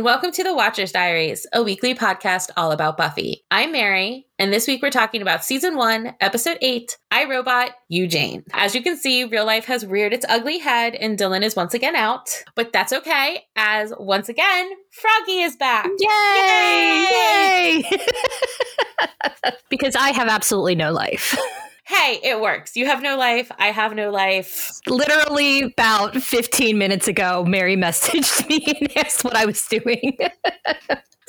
and welcome to the Watcher's Diaries, a weekly podcast all about Buffy. I'm Mary, and this week we're talking about season one, episode eight, I Robot, You Jane. As you can see, real life has reared its ugly head, and Dylan is once again out, but that's okay, as once again, Froggy is back. Yay! Yay! because I have absolutely no life. hey, it works. You have no life. I have no life. Literally about 15 minutes ago, Mary messaged me and asked what I was doing.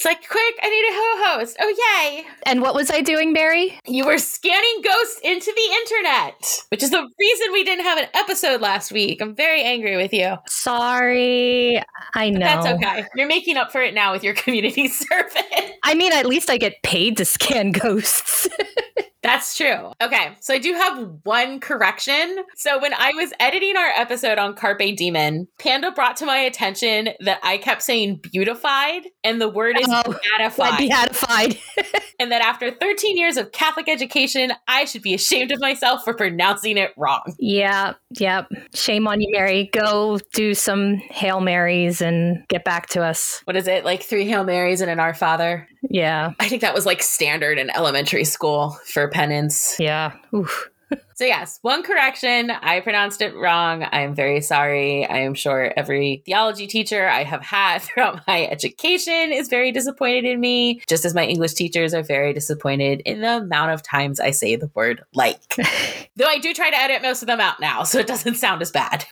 It's like, quick, I need a ho host. Oh, yay. And what was I doing, Mary? You were scanning ghosts into the internet, which is the reason we didn't have an episode last week. I'm very angry with you. Sorry. I know. That's okay. You're making up for it now with your community service. I mean, at least I get paid to scan ghosts. That's true. Okay, so I do have one correction. So when I was editing our episode on Carpe Demon, Panda brought to my attention that I kept saying beautified, and the word is oh, beatified. Beatified. and that after 13 years of Catholic education, I should be ashamed of myself for pronouncing it wrong. Yeah, yep. Shame on you, Mary. Go do some Hail Marys and get back to us. What is it? Like three Hail Marys and an Our Father? Yeah. I think that was like standard in elementary school for penance. Yeah. Oof. so yes, one correction. I pronounced it wrong. I am very sorry. I am sure every theology teacher I have had throughout my education is very disappointed in me, just as my English teachers are very disappointed in the amount of times I say the word like. Though I do try to edit most of them out now, so it doesn't sound as bad.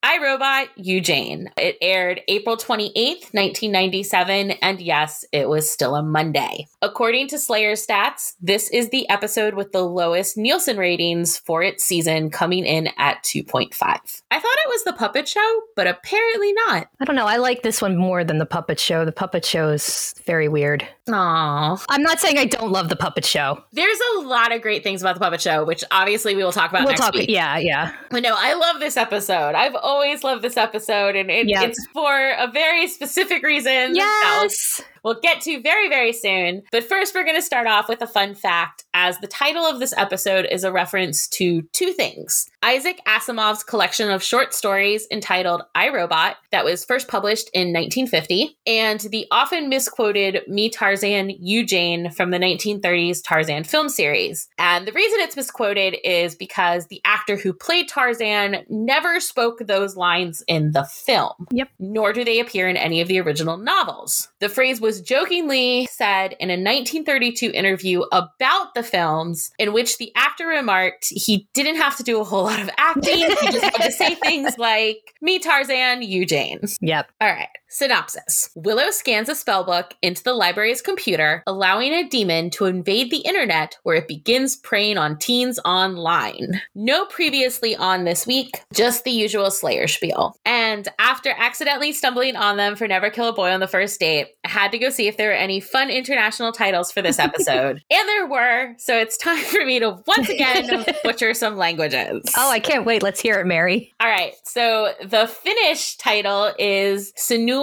I Robot, You Jane. It aired April 28th, 1997, and yes, it was still a Monday. According to Slayer stats, this is the episode with the lowest Nielsen ratings for its season, coming in at 2.5. I thought it was the puppet show, but apparently not. I don't know. I like this one more than the puppet show. The puppet show is very weird. Aww. I'm not saying I don't love the puppet show. There's a lot of great things about the puppet show, which obviously we will talk about we'll next talk, week. Yeah, yeah. But no, I love this episode. I've always loved this episode, and it, it's for a very specific reason. Yes we'll get to very, very soon. But first, we're going to start off with a fun fact, as the title of this episode is a reference to two things Isaac Asimov's collection of short stories entitled I Robot, that was first published in 1950, and the often misquoted Me Tarzan, You Jane from the 1930s Tarzan film series. And the reason it's misquoted is because the actor who played Tarzan never spoke those lines in the film. Yep. Nor do they appear in any of the original novels. The phrase was jokingly said in a 1932 interview about the films, in which the actor remarked he didn't have to do a whole lot of acting. he just had to say things like, Me, Tarzan, you, Jane. Yep. All right. Synopsis Willow scans a spellbook into the library's computer, allowing a demon to invade the internet where it begins preying on teens online. No previously on this week, just the usual Slayer spiel. And after accidentally stumbling on them for Never Kill a Boy on the First Date, I had to go see if there were any fun international titles for this episode. and there were, so it's time for me to once again butcher some languages. Oh, I can't wait. Let's hear it, Mary. All right. So the Finnish title is Sinu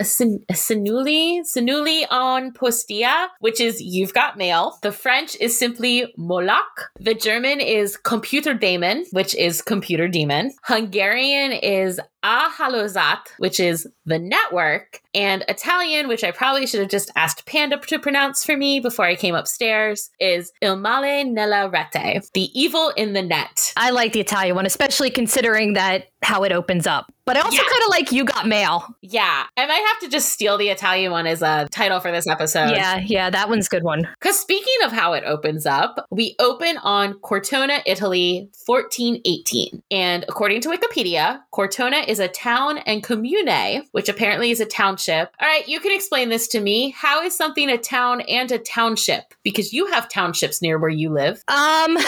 Sinuli, Sinuli on Postia, which is You've Got Mail. The French is simply Moloch. The German is Computer Demon, which is Computer Demon. Hungarian is a Halozat, which is the network, and Italian, which I probably should have just asked Panda to pronounce for me before I came upstairs, is Il male nella rete, the evil in the net. I like the Italian one, especially considering that how it opens up. But I also yeah. kind of like You Got Mail. Yeah. I might have to just steal the Italian one as a title for this episode. Yeah, yeah, that one's a good one. Because speaking of how it opens up, we open on Cortona, Italy, 1418. And according to Wikipedia, Cortona is a town and commune, which apparently is a township. All right, you can explain this to me. How is something a town and a township? Because you have townships near where you live. Um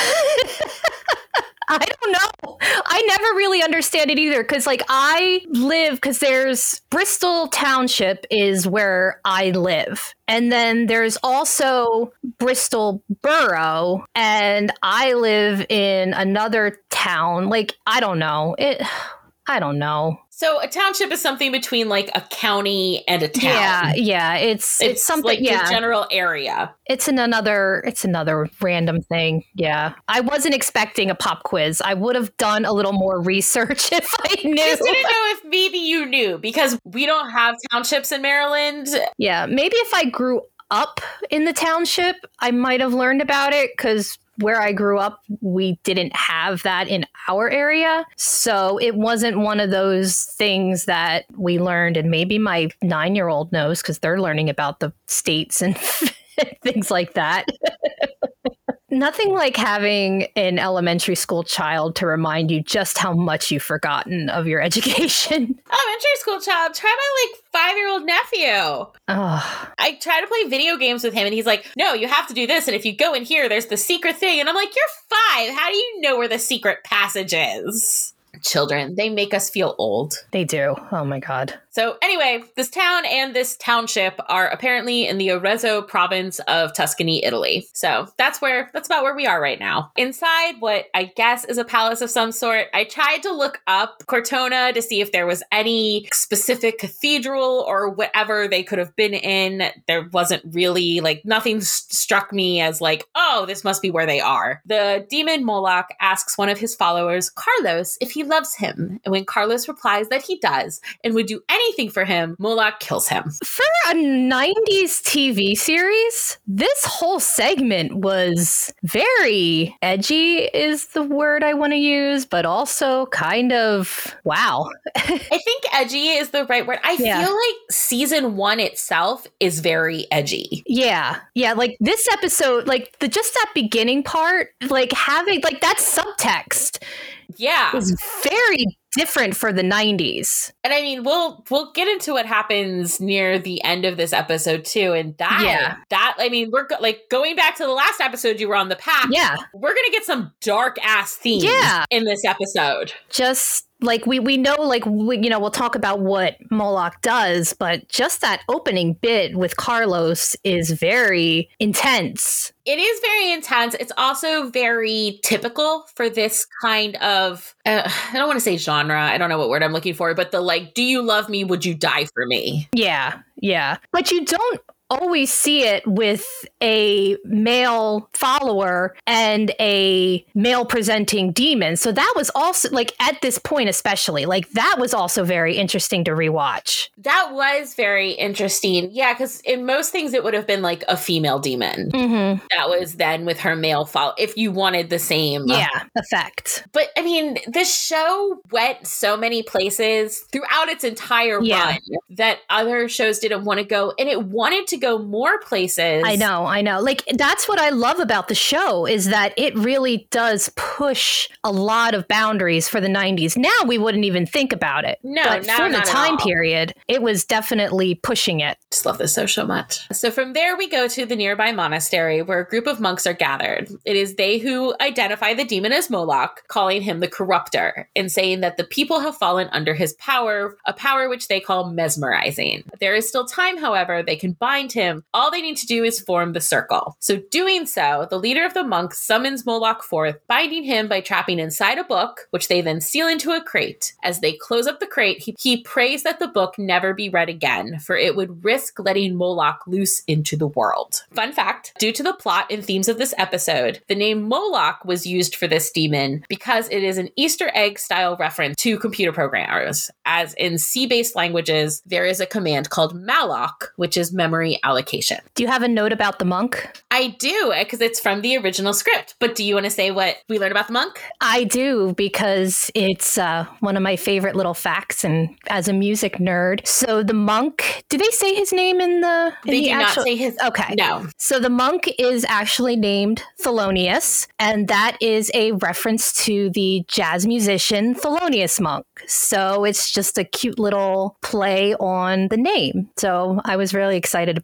I don't know. I never really understand it either because, like, I live because there's Bristol Township is where I live. And then there's also Bristol Borough, and I live in another town. Like, I don't know. It I don't know. So a township is something between like a county and a town. Yeah, yeah. It's it's, It's, something. like yeah, the general area. it's an another. It's another random thing. Yeah, I wasn't expecting a pop quiz. I would have done a little more research if I knew. I just didn't know if maybe you knew because we don't have townships in Maryland. Yeah, maybe if I grew up in the township, I might have learned about it because where I grew up, we didn't have that in our area. So it wasn't one of those things that we learned. And maybe my nine year old knows because they're learning about the states and things like that. Nothing like having an elementary school child to remind you just how much you've forgotten of your education. Elementary school child, try my like five year old nephew. Oh, I try to play video games with him and he's like, no, you have to do this. And if you go in here, there's the secret thing. And I'm like, you're five. How do you know where the secret passage is? Children, they make us feel old. they do. Oh my God. So, anyway, this town and this township are apparently in the Arezzo province of Tuscany, Italy. So, that's where that's about where we are right now. Inside what I guess is a palace of some sort. I tried to look up Cortona to see if there was any specific cathedral or whatever they could have been in. There wasn't really like nothing s- struck me as like, "Oh, this must be where they are." The demon Moloch asks one of his followers, Carlos, if he loves him. And when Carlos replies that he does and would do anything for him, Moloch kills him. For a 90s TV series, this whole segment was very edgy, is the word I want to use, but also kind of wow. I think edgy is the right word. I Yeah. feel like season one itself is very edgy. Yeah. Yeah. Like this episode, like the just that beginning part, like having like that subtext Yeah. is very different for the 90s. And I mean, we'll we'll get into what happens near the end of this episode too. And that Yeah. that I mean, we're go- like going back to the last episode you were on the path. Yeah. We're gonna get some dark ass themes Yeah. in this episode. Just like we we know like we, you know we'll talk about what Moloch does, but just that opening bit with Carlos is very intense. It is very intense. It's also very typical for this kind of uh, I don't want to say genre. I don't know what word I'm looking for, but the like, do you love me? Would you die for me? Yeah, yeah. But you don't always see it with a male follower and a male presenting demon. So that was also like at this point especially, like that was also very interesting to rewatch. That was very interesting. Yeah, because in most things it would have been like a female demon. Mhm. That was then with her male follow. If you wanted the same, Yeah, effect. But I mean, this show went so many places throughout its entire Yeah. run that other shows didn't want to go, and it wanted to go more places. I know, I know. Like that's what I love about the show is that it really does push a lot of boundaries for the 90s. Now we wouldn't even think about it. No, but now for the time period, it was definitely pushing it. Just love this so so much. So from there we go to the nearby monastery where a group of monks are gathered. It is they who identify the demon as Moloch, calling him the corruptor, and saying that the people have fallen under his power, a power which they call mesmerizing. There is still time, however, they can bind him. All they need to do is form the circle. So doing so, the leader of the monks summons Moloch forth, binding him by trapping inside a book, which they then seal into a crate. As they close up the crate, he, he prays that the book never be read again, for it would risk letting Moloch loose into the world. Fun fact due to the plot and themes of this episode, the name Moloch was used for this demon because it is an Easter egg style reference to computer programmers. As in C based languages, there is a command called malloc, which is memory allocation. Do you have a note about the monk? I do, because it's from the original script. But do you want to say what we learned about the monk? I do because it's uh, one of my favorite little facts, and as a music nerd. So the monk, do they say his name in the? In They the do actual- not say his. Okay. No. So the monk is actually named Thelonious, and that is a reference to the jazz musician Thelonious Monk. So it's just a cute little play on the name. So I was really excited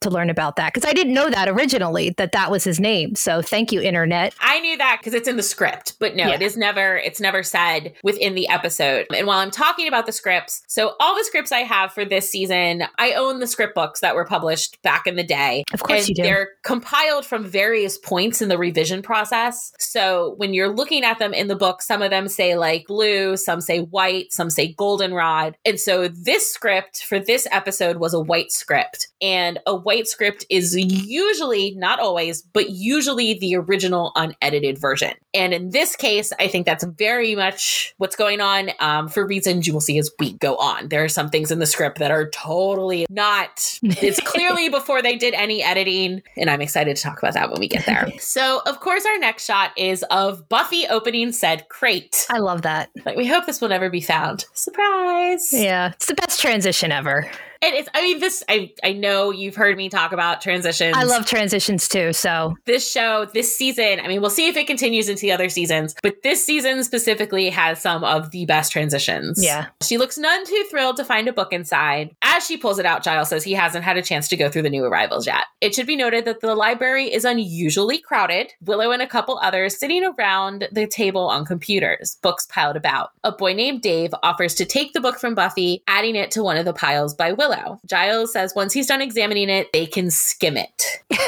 to learn about that because I didn't know that originally that that was his name. So thank you, internet. I knew that because it's in the script, but no, Yeah. it is never. It's never said within the episode. And while I'm talking about the scripts, so all the scripts I have for this season, I own the script books that were published back in the day. Of course and you do. They're compiled from various points in the revision process. So when you're looking at them in the book, some of them say like blue, some say white, some say goldenrod. And so this script for this episode was a white script. And a white script is usually, not always, but usually the original unedited version. And in this case, I think that's very much what's going on um, for reasons you will see as we go on. There are some things in the script that are totally not, it's clearly before they did any editing. And I'm excited to talk about that when we get there. so, of course, our next shot is of Buffy opening said crate. I love that. Like, we hope this will never be found. Surprise. Yeah, it's the best transition ever. And it's, I mean, this, I, I know you've heard me talk about transitions. I love transitions too. So this show, this season. I mean, we'll see if it continues into the other seasons, but this season specifically has some of the best transitions. Yeah. She looks none too thrilled to find a book inside. As she pulls it out, Giles says he hasn't had a chance to go through the new arrivals yet. It should be noted that the library is unusually crowded. Willow and a couple others sitting around the table on computers, books piled about. A boy named Dave offers to take the book from Buffy, adding it to one of the piles by Willow. Giles says once he's done examining it, they can skim it.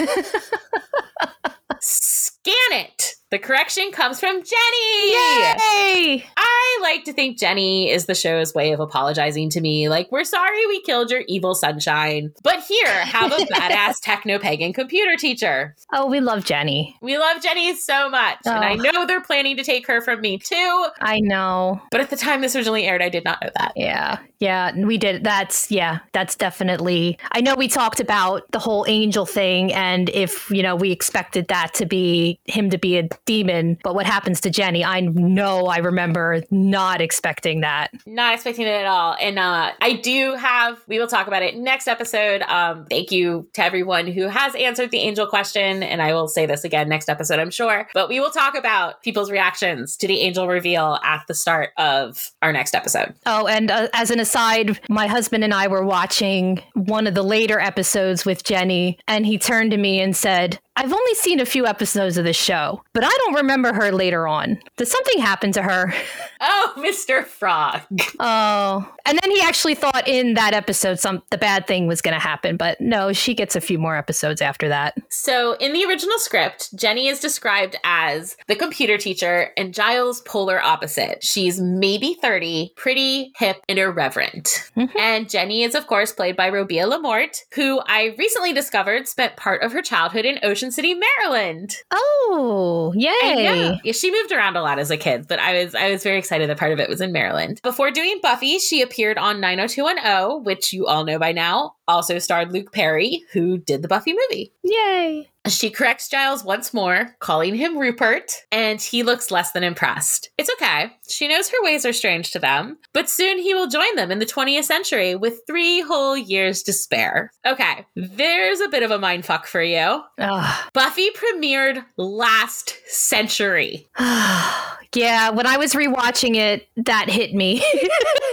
Scan it. The correction comes from Jenny. Yay! I like to think Jenny is the show's way of apologizing to me. Like, we're sorry we killed your evil sunshine, but here, have a badass techno pagan computer teacher. Oh, we love Jenny. We love Jenny so much. And I Oh. know they're planning to take her from me too. I know. But at the time this originally aired, I did not know that. Yeah. Yeah. We did. That's, yeah, that's definitely. I know we talked about the whole angel thing and if, you know, we expected that to be him to be a demon, but what happens to Jenny? I know I remember not expecting that. Not expecting it at all. And uh, I do have, we will talk about it next episode. Um, thank you to everyone who has answered the angel question. And I will say this again next episode, I'm sure. But we will talk about people's reactions to the angel reveal at the start of our next episode. Oh, and uh, as an aside, my husband and I were watching one of the later episodes with Jenny, and he turned to me and said, I've only seen a few episodes of this show, but I don't remember her later on. Did something happen to her? Oh, Mr. Frog. Oh, and then he actually thought in that episode some the bad thing was going to happen, but no, she gets a few more episodes after that. So, in the original script, Jenny is described as the computer teacher and Giles' polar opposite. She's maybe 30, pretty, hip, and irreverent. Mhm. And Jenny is, of course, played by Robia LaMorte, who I recently discovered spent part of her childhood in Ocean City, Maryland. Oh, yay! Yeah, she moved around a lot as a kid, but I was I was very excited that part of it was in Maryland. Before doing Buffy, she appeared on 90210, which you all know by now. Also starred Luke Perry, who did the Buffy movie. Yay! She corrects Giles once more, calling him Rupert, and he looks less than impressed. It's okay. She knows her ways are strange to them, but soon he will join them in the 20th century with three whole years to spare. Okay, there's a bit of a mindfuck for you. Ugh. Buffy premiered last century. yeah, when I was rewatching it, that hit me.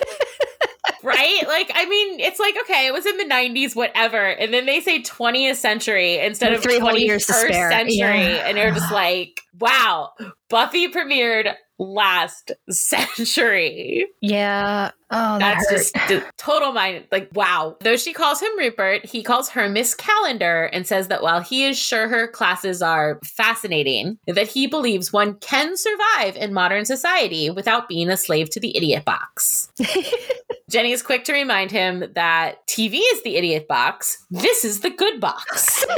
right? like, I mean, it's like, okay, it was in the 90s, whatever. And then they say 20th century instead of three 21st whole years to spare. century. Yeah. And you're just like, wow, Buffy premiered last century. yeah. Oh, that That's hurt. just the total mind. Like, wow. Though she calls him Rupert, he calls her Miss Calendar and says that while he is sure her classes are fascinating, that he believes one can survive in modern society without being a slave to the idiot box. Jenny is quick to remind him that TV is the idiot box. This is the good box.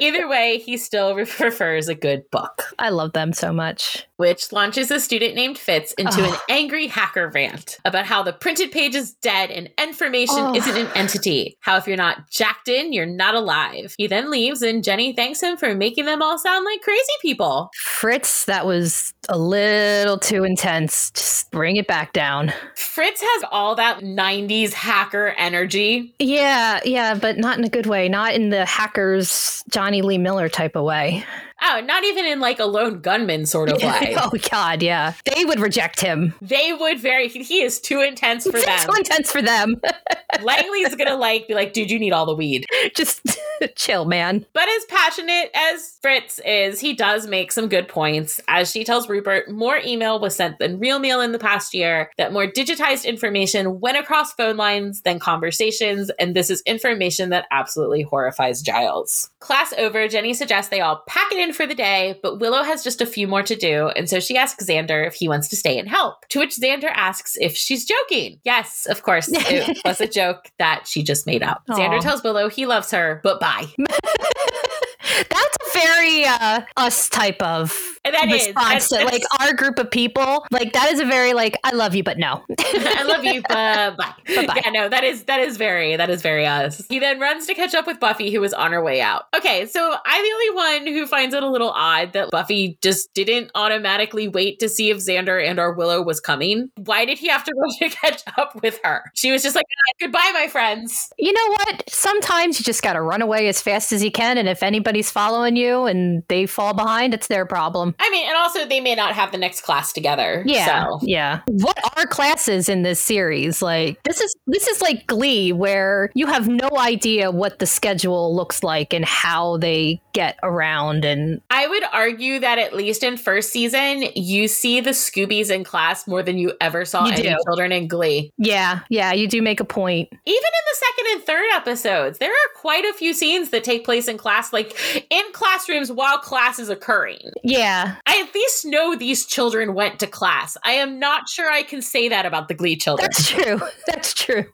Either way, he still re- prefers a good book, I love them so much. which launches a student named Fritz into an Oh. angry hacker rant about how the printed page is dead and information Oh. isn't an entity. How if you're not jacked in, you're not alive. He then leaves, and Jenny thanks him for making them all sound like crazy people. Fritz, that was a little too intense. Just bring it back down. Fritz has all that 90s hacker energy. Yeah, yeah, but not in a good way. Not in the hackers Jonny Lee Miller type of way. Oh, not even in like a lone gunman sort of way. oh God, yeah, they would reject him. They would very. He is too intense for them. Too intense for them. Langly's gonna like be like, dude, you need all the weed. Just chill, man. But as passionate as Fritz is, he does make some good points. As she tells Rupert, more email was sent than real mail in the past year. That more digitized information went across phone lines than conversations, and this is information that absolutely horrifies Giles. Class over, Jenny suggests they all pack it in for the day, but Willow has just a few more to do, and so she asks Xander if he wants to stay and help. To which Xander asks if she's joking. Yes, of course, it was a joke that she just made up. Aw. Xander tells Willow he loves her, but bye. That's a very uh, us type of And that is. response to That's- like our group of people. Like that is a very like I love you, but no. I love you, but bye. Bye-bye. Yeah, no, that is that is very that is very us. He then runs to catch up with Buffy, who is on her way out. Okay, so I'm the only one who finds it a little odd that Buffy just didn't automatically wait to see if Xander and or Willow was coming. Why did he have to rush to catch up with her? She was just like, ah, "Goodbye, my friends." You know what? Sometimes you just got to run away as fast as you can, and if anybody's following you and they fall behind, it's their problem. Um, I mean, and also they may not have the next class together. Yeah, so. yeah. What are classes in this series? Like this is this is like Glee, where you have no idea what the schedule looks like and how they get around. And I would argue that at least in first season, you see the Scoobies in class more than you ever saw You any do. children in Glee. yeah, yeah, you do make a point. Even in the second and third episodes, there are quite a few scenes that take place in class, like in classrooms while class is occurring. Yeah, I at least know these children went to class. I am not sure I can say that about the Glee children. that's true. That's true.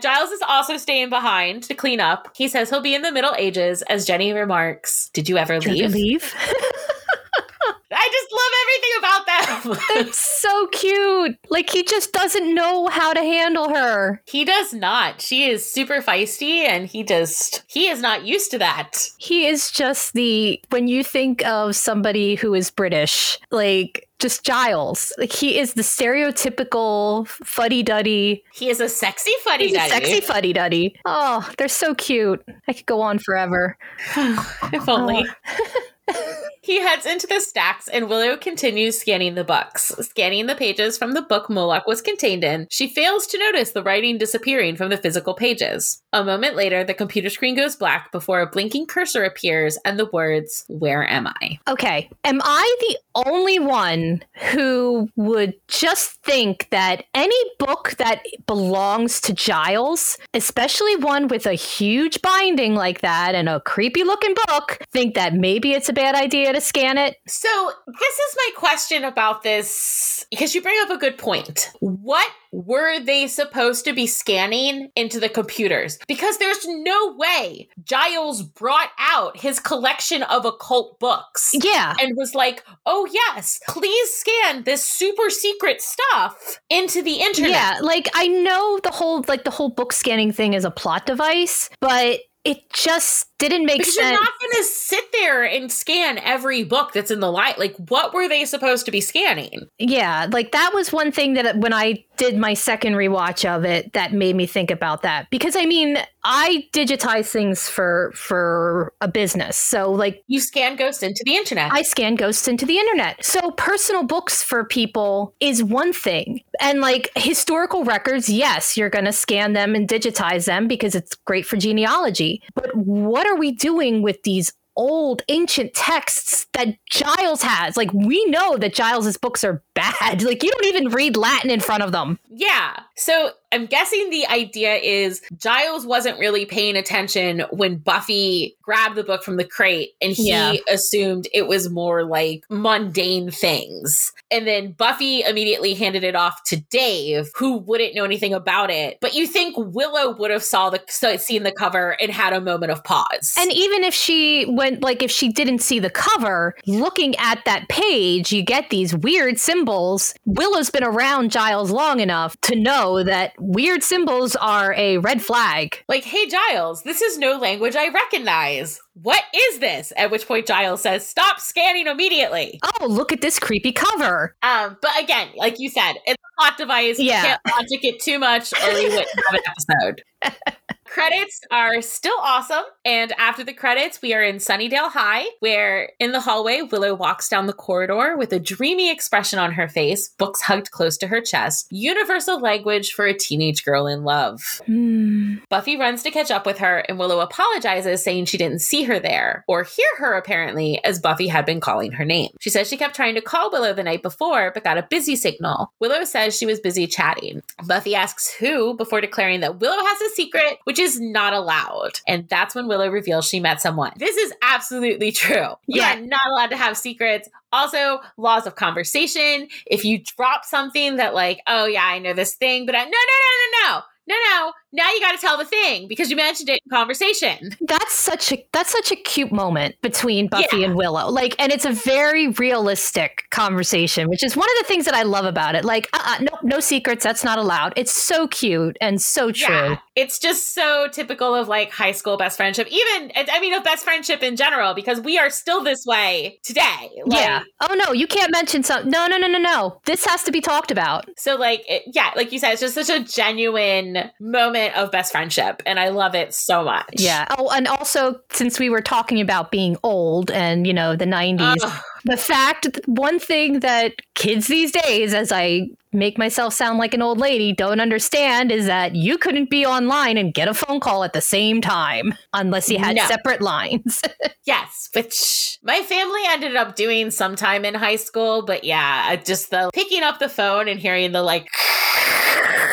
Giles is also staying behind to clean up. He says he'll be in the Middle Ages, as Jenny remarks, Did you ever Did you leave? leave? I just love everything about them. That's so cute. Like he just doesn't know how to handle her. he does not. She is super feisty, and he just, he is not used to that. He is just the when you think of somebody who is British, like just Giles. Like he is the stereotypical fuddy duddy. He is a sexy fuddy duddy. He's a sexy fuddy duddy. Oh, they're so cute. I could go on forever. if only. Oh. he heads into the stacks, and Willow continues scanning the books. Scanning the pages from the book Moloch was contained in, she fails to notice the writing disappearing from the physical pages. A moment later, the computer screen goes black before a blinking cursor appears and the words, Where am I? Okay, am I the only one who would just think that any book that belongs to Giles, especially one with a huge binding like that and a creepy looking book, think that maybe it's a bad idea to scan it? So, this is my question about this because you bring up a good point. What were they supposed to be scanning into the computers? Because there's no way Giles brought out his collection of occult books Yeah. and was like, oh, yes, please scan this super secret stuff into the internet. Yeah, like I know the whole like the whole book scanning thing is a plot device, but it just didn't make Because you're not going to sit there and scan every book that's in the light. Like, what were they supposed to be scanning? Yeah, like that was one thing that uh, when I did my second rewatch of it that made me think about that because I mean, I digitize things for for a business. So like You scan ghosts into the internet. I scan ghosts into the internet. So personal books for people is one thing. And like historical records, yes, you're going to scan them and digitize them because it's great for genealogy. But what are we doing with these old ancient texts that Giles has? Like we know that Giles's books are bad. Like you don't even read Latin in front of them. Yeah. So I'm guessing the idea is Giles wasn't really paying attention when Buffy grabbed the book from the crate and he Yeah. assumed it was more like mundane things. And then Buffy immediately handed it off to Dave, who wouldn't know anything about it. But you think Willow would have saw the seen the cover and had a moment of pause. And even if she went, like, if she didn't see the cover, looking at that page, you get these weird symbols. Willow's been around Giles long enough to know that weird symbols are a red flag. like, hey Giles, this is no language I recognize. What is this? At which point Giles says, "Stop scanning immediately." Oh, look at this creepy cover. Um, but again, like you said, it's a plot device. Yeah. You can't logic it too much, or you wouldn't have an episode. credits are still awesome. And after the credits, we are in Sunnydale High, where in the hallway, Willow walks down the corridor with a dreamy expression on her face, books hugged close to her chest. Universal language for a teenage girl in love. Hmm. Buffy runs to catch up with her, and Willow apologizes, saying she didn't see her there, or hear her apparently, as Buffy had been calling her name. She says she kept trying to call Willow the night before, but got a busy signal. Willow says she was busy chatting. Buffy asks who before declaring that Willow has a secret, which is not allowed. And that's when Willow reveals she met someone. This is absolutely true. You Yeah. are not allowed to have secrets. Also, laws of conversation. If you drop something that, like, oh yeah, I know this thing, but I, no, no, no, no, no, no, no. Now you got to tell the thing because you mentioned it in conversation. That's such a that's such a cute moment between Buffy Yeah. and Willow. Like, and it's a very realistic conversation, which is one of the things that I love about it. Like, uh, uh no, no secrets. That's not allowed. It's so cute and so true. Yeah, it's just so typical of like high school best friendship. Even I mean, of best friendship in general, because we are still this way today. Like, yeah. Oh no, you can't mention some. No, no, no, no, no. This has to be talked about. So like, it, yeah, like you said, it's just such a genuine moment of best friendship, and I love it so much. Yeah. Oh, and also since we were talking about being old and you know the '90s, Ugh. the fact one thing that kids these days, as I make myself sound like an old lady, don't understand is that you couldn't be online and get a phone call at the same time unless you had No. separate lines. Yes, which my family ended up doing sometime in high school, but yeah, just the picking up the phone and hearing the like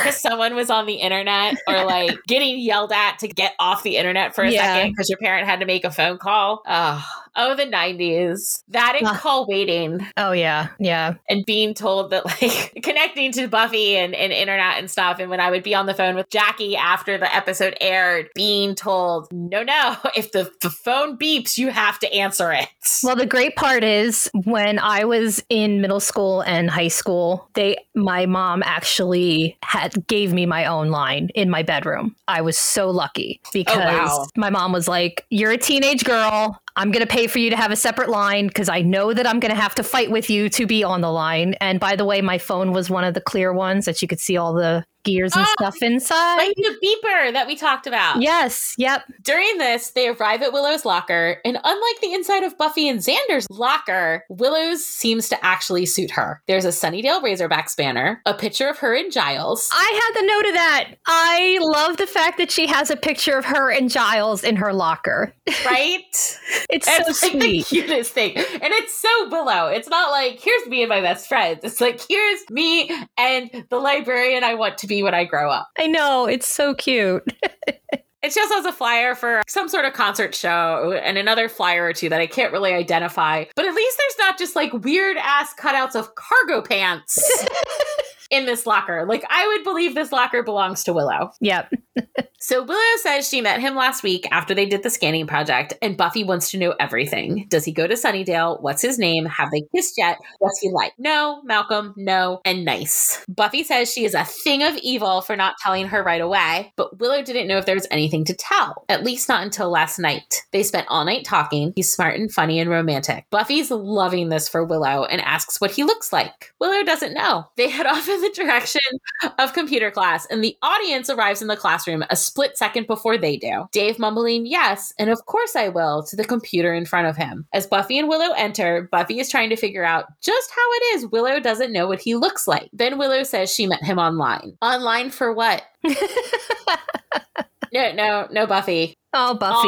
because someone was on the internet or like getting yelled at to get off the internet for a Yeah. second because your parent had to make a phone call. Oh, oh, the 90s. That and call waiting oh yeah, yeah. and being told that like connecting to Buffy and, and internet and stuff. And when I would be on the phone with Jackie after the episode aired, being told, no, no, if the, the phone beeps, you have to answer it. Well, the great part is when I was in middle school and high school, they my mom actually had gave me my own line in my bedroom. I was so lucky oh, because wow. my mom was like, "You're a teenage girl. I'm going to pay for you to have a separate line because I know that I'm going to have to fight with you to be on the line." And by the way, my phone was one of the clear ones that you could see all the gears and Oh, stuff inside. like the beeper that we talked about. yes, yep. During this, they arrive at Willow's locker, and unlike the inside of Buffy and Xander's locker, Willow's seems to actually suit her. There's a Sunnydale Razorback banner, a picture of her and Giles. I had the note of that. I love the fact that she has a picture of her and Giles in her locker. Right? It's so It's like the sweet. cutest thing. And it's so Willow. It's not like, here's me and my best friends. It's like, here's me and the librarian I want to be when I grow up. I know, it's so cute. It just has a flyer for some sort of concert show and another flyer or two that I can't really identify. But at least there's not just like weird ass cutouts of cargo pants in this locker. Like, I would believe this locker belongs to Willow. Yep. So Willow says she met him last week after they did the scanning project, and Buffy wants to know everything. Does he go to Sunnydale? What's his name? Have they kissed yet? What's he like? No, Malcolm, no, and nice. Buffy says she is a thing of evil for not telling her right away, but Willow didn't know if there was anything to tell, at least not until last night. They spent all night talking. He's smart and funny and romantic. Buffy's loving this for Willow and asks what he looks like. Willow doesn't know. They head off in the direction of computer class, and the audience arrives in the classroom a split second before they do. Dave mumbling, Yes, and of course I will, to the computer in front of him. As Buffy and Willow enter, Buffy is trying to figure out just how it is Willow doesn't know what he looks like. Then Willow says she met him online. Online for what? no, no, no, Buffy. Oh, Buffy.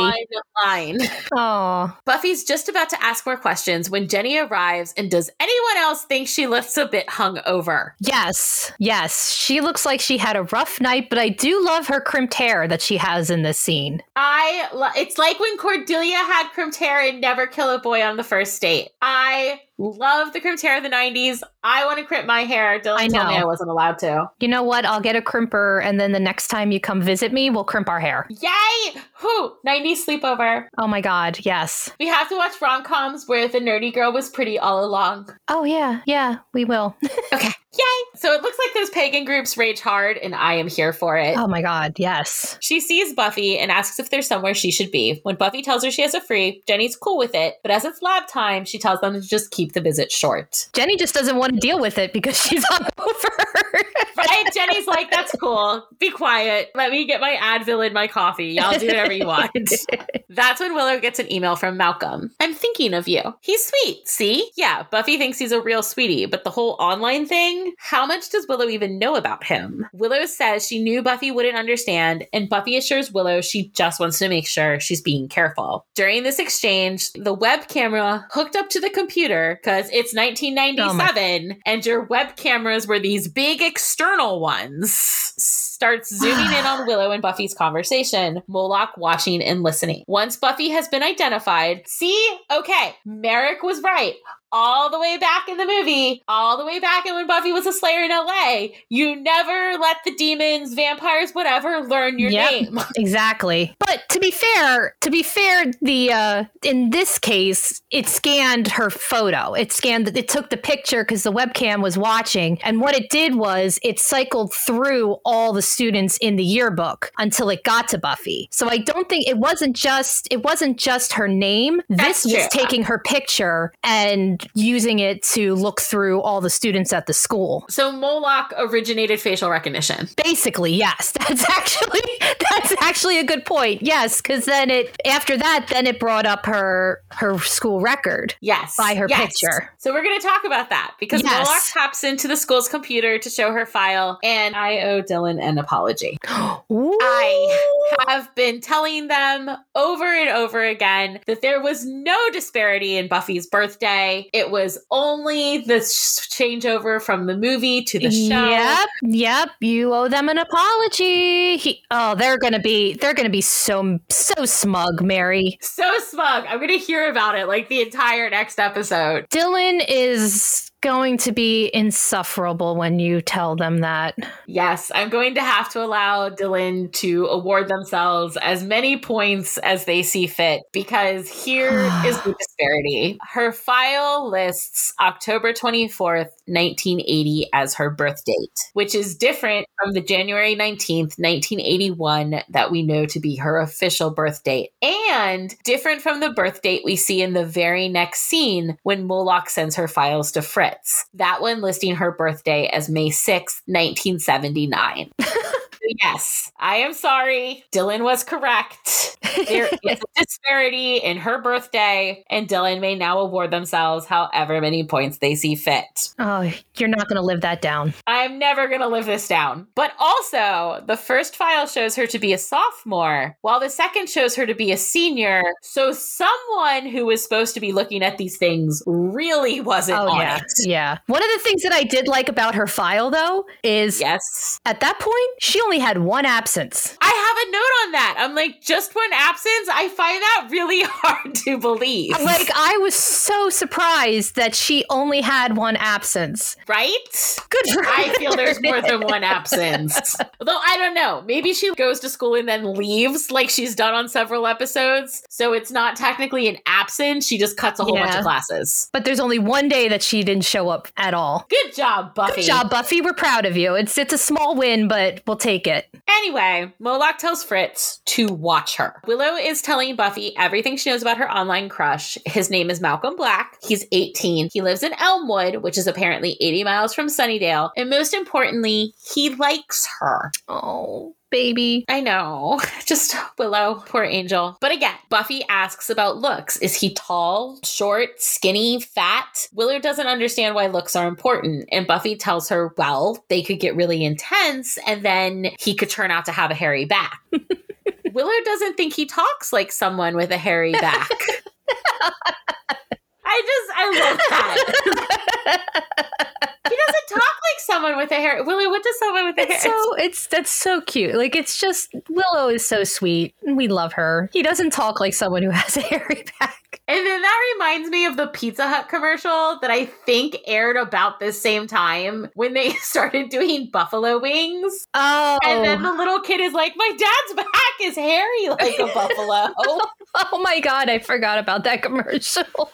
Online. Oh, Buffy's just about to ask more questions when Jenny arrives, and does anyone else think she looks a bit hungover? yes. Yes. She looks like she had a rough night, but I do love her crimped hair that she has in this scene. I lo- it's like when Cordelia had crimped hair in Never Kill a Boy on the First Date. I love the crimped hair of the 90s. I want to crimp my hair. I told me know. I wasn't allowed to. You know what? I'll get a crimper, and then the next time you come visit me, we'll crimp our hair. Yay! Whoo! 90s sleepover. Oh my God. Yes. We have to watch rom coms where the nerdy girl was pretty all along. Oh, yeah. Yeah, we will. Okay. Yay! So it looks like those pagan groups rage hard, and I am here for it. Oh my god, yes. She sees Buffy and asks if there's somewhere she should be. When Buffy tells her she has a free, Jenny's cool with it, but as it's lab time, she tells them to just keep the visit short. Jenny just doesn't want to deal with it because she's hungover. Right? Jenny's like, that's cool. Be quiet. Let me get my Advil in my coffee. Y'all do whatever you want. That's when Willow gets an email from Malcolm. I'm thinking of you. He's sweet. See? Yeah, Buffy thinks he's a real sweetie, but the whole online thing, how much does Willow even know about him? Willow says she knew Buffy wouldn't understand, and Buffy assures Willow she just wants to make sure she's being careful. During this exchange, the web camera hooked up to the computer because it's 1997 and your web cameras were these big external ones. Starts zooming in on Willow and Buffy's conversation, Moloch watching and listening. Once Buffy has been identified, see, okay, Merrick was right all the way back in the movie, all the way back in when Buffy was a Slayer in LA, you never let the demons, vampires, whatever, learn your Yep. name. exactly. But to be fair, to be fair, the uh in this case, it scanned her photo. It scanned it took the picture because the webcam was watching. And what it did was it cycled through all the students in the yearbook until it got to Buffy. So I don't think it wasn't just it wasn't just her name. That's this was true. taking her picture and using it to look through all the students at the school. So Moloch originated facial recognition. Basically, yes. That's actually that's actually a good point. Yes, because then it after that, then it brought up her her school record. Yes. By her yes. picture. So we're going to talk about that because Yes. Moloch taps into the school's computer to show her file, and I owe Dylan an apology. I have been telling them over and over again that there was no disparity in Buffy's birthday. It was only the changeover from the movie to the show. Yep, yep. You owe them an apology. He, oh, they're gonna be they're gonna be so so smug, Mary. So smug. I'm going to hear about it like the entire next episode. Dylan is going to be insufferable when you tell them that. Yes, I'm going to have to allow Dylan to award themselves as many points as they see fit because here is the disparity. Her file lists October 24th, 1980 as her birth date, which is different from the January 19th, 1981 that we know to be her official birth date, and different from the birth date we see in the very next scene when Moloch sends her files to Fritz. That one listing her birthday as May 6th, 1979. yes, I am sorry. Dylan was correct. There is a disparity in her birthday, and Dylan may now award themselves however many points they see fit. Oh, you're not going to live that down. I'm never going to live this down. But also, the first file shows her to be a sophomore, while the second shows her to be a senior. So, someone who was supposed to be looking at these things really wasn't Oh on yeah, it. yeah. One of the things that I did like about her file, though, is Yes. at that point she only had one absence. I have a note on that. I'm like, just one absence? I find that really hard to believe. Like I was so surprised that she only had one absence. right? Good for I her. feel there's more than one absence. Although I don't know. Maybe she goes to school and then leaves like she's done on several episodes. So it's not technically an absence. She just cuts a whole bunch of classes. But there's only one day that she didn't show up at all. Good job, Buffy. Good job, Buffy. We're proud of you. It's it's a small win, but we'll take it. Anyway, Moloch tells Fritz to watch her. Willow is telling Buffy everything she knows about her online crush. His name is Malcolm Black. He's 18. He lives in Elmwood, which is apparently 80 miles from Sunnydale. And most importantly, he likes her. Oh, baby. I know. Just Willow, poor angel. But again, Buffy asks about looks. Is he tall, short, skinny, fat? Willow doesn't understand why looks are important. And Buffy tells her, well, they could get really intense and then he could turn out to have a hairy back. Willow doesn't think he talks like someone with a hairy back. I just, I love that. He doesn't talk like someone with a hair. Willow, what does someone with a hair? It's so it's that's so cute. Like it's just Willow is so sweet. and We love her. He doesn't talk like someone who has a hairy back. And then that reminds me of the Pizza Hut commercial that I think aired about this same time when they started doing buffalo wings. Oh, And then oh. the little kid is like, My dad's back is hairy like a buffalo. oh my god, I forgot about that commercial.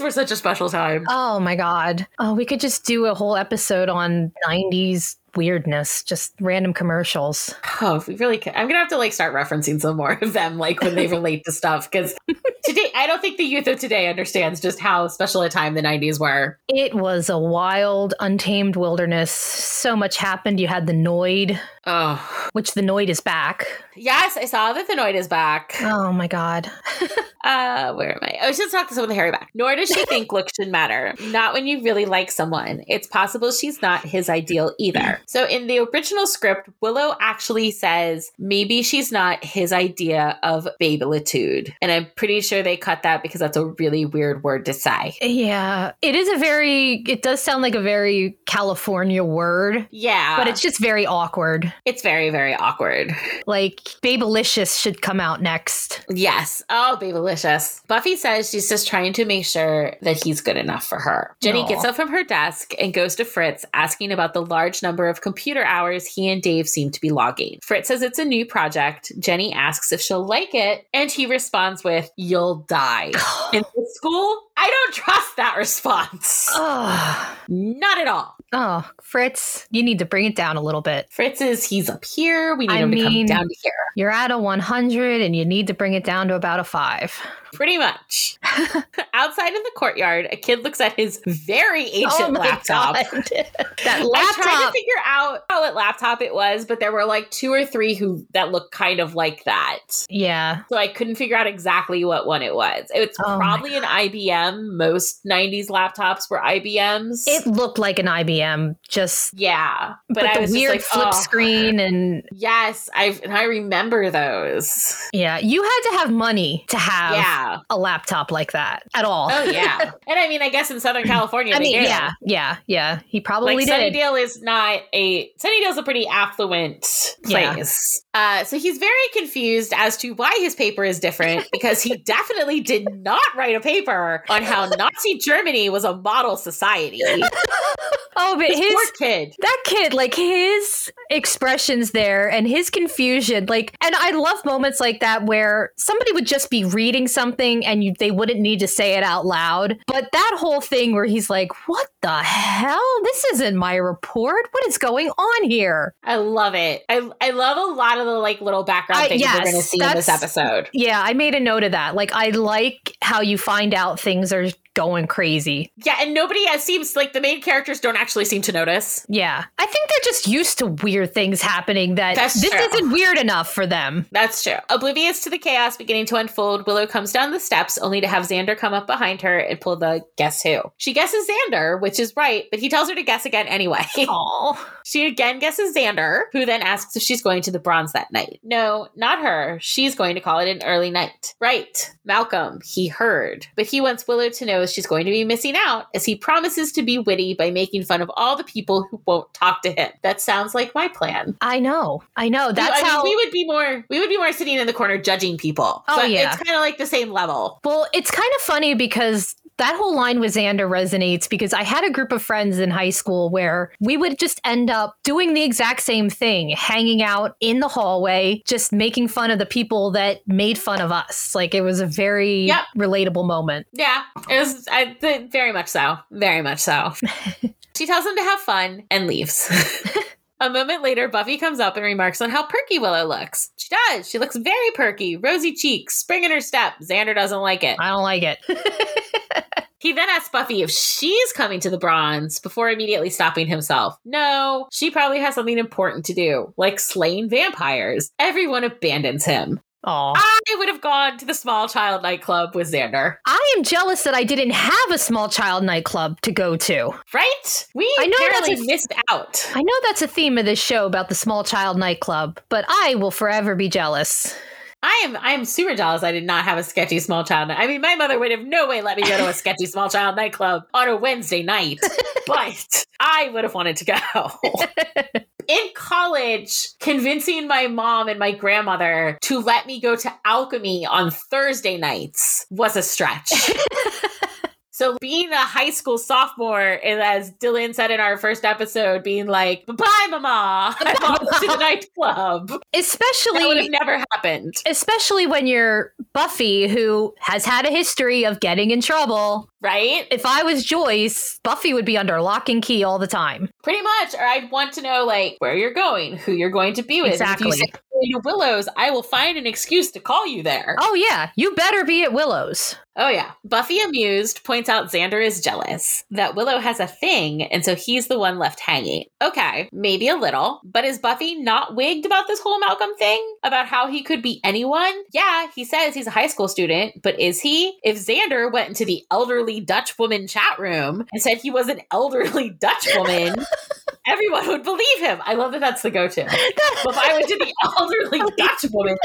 right? The 90s were such a special time. Oh my god. Oh, we could just do a whole episode on 90s weirdness, just random commercials. Oh, we really can. I'm gonna have to like start referencing some more of them, like when they relate to stuff. Because today, I don't think the youth of today understands just how special a time the '90s were. It was a wild, untamed wilderness. So much happened. You had the Noid, Oh, which the Noid is back. yes, I saw that the Noid is back. Oh my god. Uh, where am I? I was just talking to someone with Harry back. Nor does she think looks should matter. Not when you really like someone. It's possible she's not his ideal either. So in the original script, Willow actually says maybe she's not his idea of babylitude. And I'm pretty sure they cut that because that's a really weird word to say. Yeah, it is a very. It does sound like a very California word, Yeah. but it's just very awkward. It's very, very awkward. Like Babylicious should come out next. Yes. Oh, babylicious. Buffy says she's just trying to make sure that he's good enough for her. Jenny Aw. gets up from her desk and goes to Fritz, asking about the large number of computer hours he and Dave seem to be logging. Fritz says it's a new project. Jenny asks if she'll like it, and he responds with, You'll die. In school, I don't trust that response. Not at all. Oh, Fritz, you need to bring it down a little bit. Fritz is, he's up here. We need I him to come down to here. You're at a 100 and you need to bring it down to about a five. Pretty much. Outside in the courtyard, a kid looks at his very oh ancient laptop. Oh that I tried to figure out how what laptop it was, but there were like two or three who that looked kind of like that. Yeah. So I couldn't figure out exactly what one it was. It's Oh probably an IBM. Most 90s laptops were IBMs. It looked like an IBM, just yeah. But, but, I was the weird like, flip oh, screen and Yes, I and I remember those. yeah, you had to have money to have Yeah. A laptop like that at all. Oh yeah. and I mean, I guess in Southern California, I they mean, do. yeah, yeah, yeah. He probably like did. Sunnydale is not a Sunnydale's a pretty affluent Yeah. place. Uh, so he's very confused as to why his paper is different because he definitely did not write a paper on how Nazi Germany was a model society. oh, but This his poor kid. that kid, like his expressions there and his confusion, like, and I love moments like that where somebody would just be reading something and you, they wouldn't need to say it out loud. But that whole thing where he's like, "What the hell? This isn't my report. What is going on here?" I love it. I I love a lot of the like little background I- things we're going to see in this episode. Yeah, I made a note of that. Like, I like how you find out things are going crazy. Yeah, and nobody uh, seems like the main characters don't actually seem to notice. Yeah, I think they're just used to weird things happening. That That's this true. isn't weird enough for them. That's true. Oblivious to the chaos beginning to unfold, Willow comes down the steps only to have Xander come up behind her and pull the guess who. She guesses Xander, which is right, but he tells her to guess again anyway. Oh, she again guesses Xander, who then asks if she's going to the bronze that night. No, not her. She's going to call it an early night. Right. Malcolm, he heard. But he wants Willow to know she's going to be missing out as he promises to be witty by making fun of all the people who won't talk to him. That sounds like my plan. I know, I know. That's I mean, how. we would be more we would be more sitting in the corner judging people. Oh, but yeah. it's kind of like the same level. well, it's kind of funny because that whole line with Xander resonates because I had a group of friends in high school where we would just end up doing the exact same thing, hanging out in the hallway, just making fun of the people that made fun of us. Like it was a very Yep. relatable moment. Yeah, it was I, very much so, very much so. she tells him to have fun and leaves. A moment later, Buffy comes up and remarks on how perky Willow looks. She does. She looks very perky, rosy cheeks, spring in her step. Xander doesn't like it. I don't like it. He then asks Buffy if she's coming to the bronze before immediately stopping himself. No, she probably has something important to do, like slaying vampires. Everyone abandons him. Aw. I would have gone to the small child nightclub with Xander. I am jealous that I didn't have a small child nightclub to go to. Right? We I know apparently that's a- missed out. I know that's a theme of this show about the small child nightclub, but I will forever be jealous. I am I am super jealous I did not have a sketchy small child. I mean, my mother would have no way let me go to a sketchy small child nightclub on a Wednesday night, but I would have wanted to go. In college, convincing my mom and my grandmother to let me go to alchemy on Thursday nights was a stretch. So being a high school sophomore, and as Dylan said in our first episode, being like, "Bye, mama, I'm off to the nightclub." Especially That would have never happened. especially when you're Buffy, who has had a history of getting in trouble. Right? If I was Joyce, Buffy would be under lock and key all the time. Pretty much. Or I'd want to know like where you're going, who you're going to be with. Exactly. Say going to Willows, I will find an excuse to call you there. Oh yeah, you better be at Willow's. Oh, yeah. Buffy, amused, points out Xander is jealous that Willow has a thing, and so he's the one left hanging. Okay, maybe a little, but is Buffy not wigged about this whole Malcolm thing? About how he could be anyone? Yeah, he says he's a high school student, but is he? If Xander went into the elderly Dutch woman chat room and said he was an elderly Dutch woman, everyone would believe him. I love that that's the go to. If I went to the elderly Dutch woman,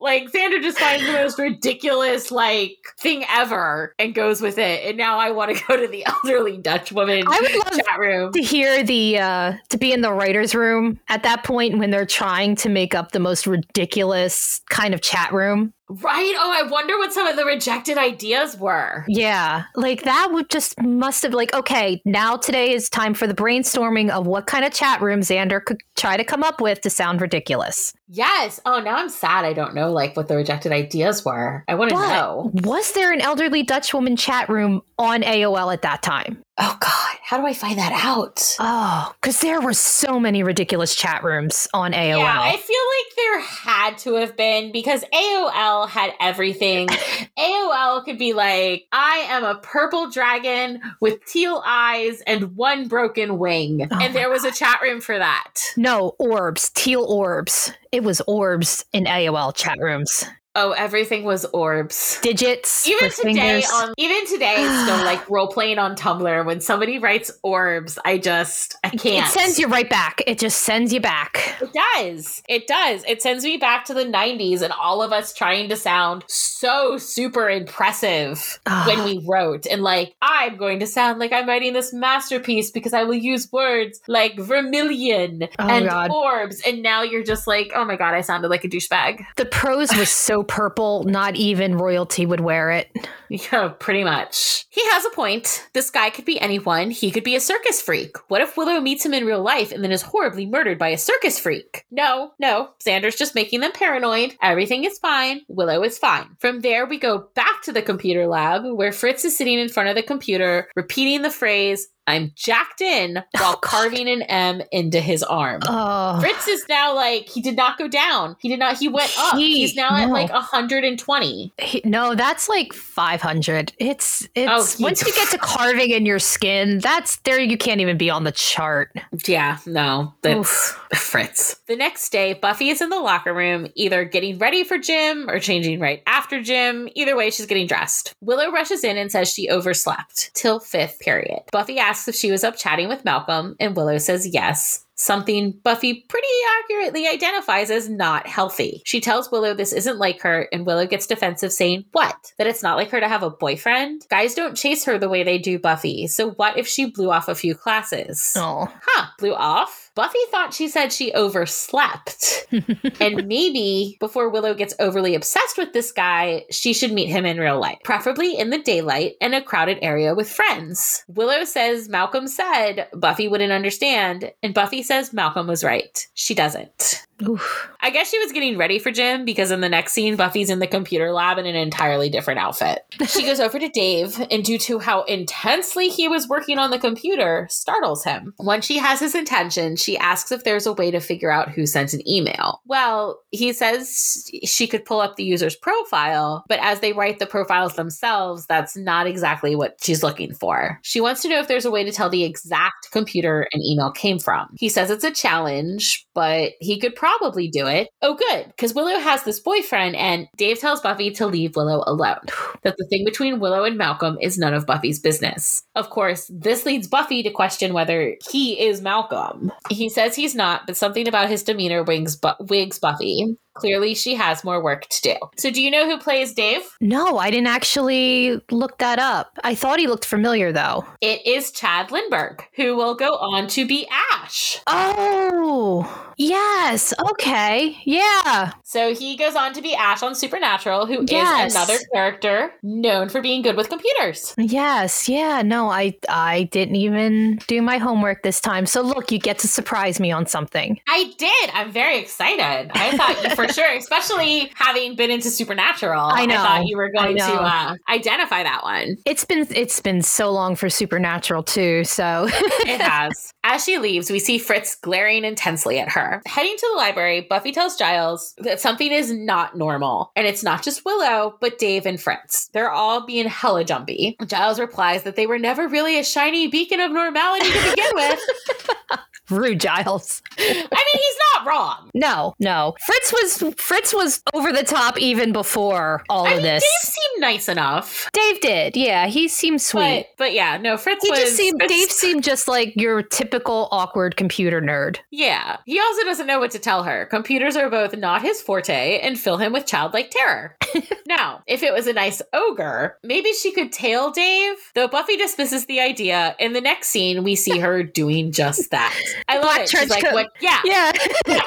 like Xander just finds the most ridiculous like thing ever and goes with it. And now I want to go to the elderly Dutch woman I would love chat room. to hear the uh to be in the writers room at that point when they're trying to make up the most ridiculous kind of chat room Right? Oh, I wonder what some of the rejected ideas were. yeah like that would just must have like okay now today is time for the brainstorming of what kind of chat room xander could try to come up with to sound ridiculous Yes. Oh, now I'm sad I don't know like what the rejected ideas were. I want to know. was there an elderly dutch woman chat room on aol at that time Oh God, how do I find that out? oh because there were so many ridiculous chat rooms on aol Yeah, I feel like there had to have been because AOL had everything. AOL could be like, I am a purple dragon with teal eyes and one broken wing. Oh and there was a chat room for that. no orbs teal orbs it was orbs in aol chat rooms Oh, everything was orbs. digits Even today, fingers. on even today, still like role playing on Tumblr. When somebody writes orbs, I just I can't. It sends you right back. It just sends you back. It does. It does. It sends me back to the 90s and all of us trying to sound so super impressive when we wrote. And like, I'm going to sound like I'm writing this masterpiece because I will use words like vermilion Oh, and God. orbs. And now you're just like, oh my God, I sounded like a douchebag. The prose was so purple, not even royalty would wear it. Yeah, pretty much. He has a point. This guy could be anyone. He could be a circus freak. What if Willow meets him in real life and then is horribly murdered by a circus freak? No, no. Xander's just making them paranoid. Everything is fine. Willow is fine. From there, we go back to the computer lab where Fritz is sitting in front of the computer, repeating the phrase, I'm jacked in, while oh, God. carving an M into his arm. Oh, Fritz is now like, he did not go down. He did not, he went up. He- He's now at like 120. he- no, that's like 500. It's it's Oh, he- once you get to carving in your skin, that's there you can't even be on the chart. Yeah, no, that's Fritz. The next day, Buffy is in the locker room, either getting ready for gym or changing right after gym. Either way, she's getting dressed. Willow rushes in and says she overslept till fifth period. Buffy asks if she was up chatting with Malcolm, and Willow says yes. Something Buffy pretty accurately identifies as not healthy. She tells Willow this isn't like her, and Willow gets defensive, saying, What? That it's not like her to have a boyfriend? Guys don't chase her the way they do Buffy, so what if she blew off a few classes? Oh, huh, blew off. Buffy thought she said she overslept. and maybe before Willow gets overly obsessed with this guy, she should meet him in real life, preferably in the daylight and a crowded area with friends. Willow says Malcolm said Buffy wouldn't understand, and Buffy says Malcolm was right. She doesn't. Oof. I guess she was getting ready for gym because in the next scene, Buffy's in the computer lab in an entirely different outfit. She goes over to Dave, and due to how intensely he was working on the computer, startles him. Once she has his attention, she asks if there's a way to figure out who sent an email. Well, he says she could pull up the user's profile, but as they write the profiles themselves, that's not exactly what she's looking for. She wants to know if there's a way to tell the exact computer an email came from. He says it's a challenge, but he could probably do it. Oh, good, because Willow has this boyfriend, and Dave tells Buffy to leave Willow alone. That the thing between Willow and Malcolm is none of Buffy's business. Of course, this leads Buffy to question whether he is Malcolm. He says he's not, but something about his demeanor wings bu- wigs Buffy. Clearly she has more work to do. So, do you know who plays Dave? No, I didn't actually look that up. I thought he looked familiar though. It is Chad Lindberg, who will go on to be Ash. Oh, yes. Okay. Yeah. So he goes on to be Ash on Supernatural, who Yes. is another character known for being good with computers. Yes. Yeah. No, I I didn't even do my homework this time. So look, you get to surprise me on something. I did. I'm very excited. I thought you for sure, especially having been into Supernatural. I know. I thought you were going to uh, identify that one. It's been it's been so long for Supernatural too. So It has. As she leaves, we see Fritz glaring intensely at her. Heading to the library, Buffy tells Giles that something is not normal. And it's not just Willow, but Dave and Fritz. They're all being hella jumpy. Giles replies that they were never really a shiny beacon of normality to begin with. rude, Giles. I mean, he's not wrong. No, no. Fritz was Fritz was over the top even before all I of mean, this. Dave seemed nice enough. Dave did, yeah. He seemed sweet. But, but yeah, no, Fritz he was. just seemed Fritz- Dave seemed just like your typical awkward computer nerd. Yeah. He also doesn't know what to tell her. Computers are both not his forte and fill him with childlike terror. now, if it was a nice ogre, maybe she could tail Dave, though Buffy dismisses the idea. In the next scene, we see her doing just that. I love it. She's trench like, coat. what? Yeah. Yeah.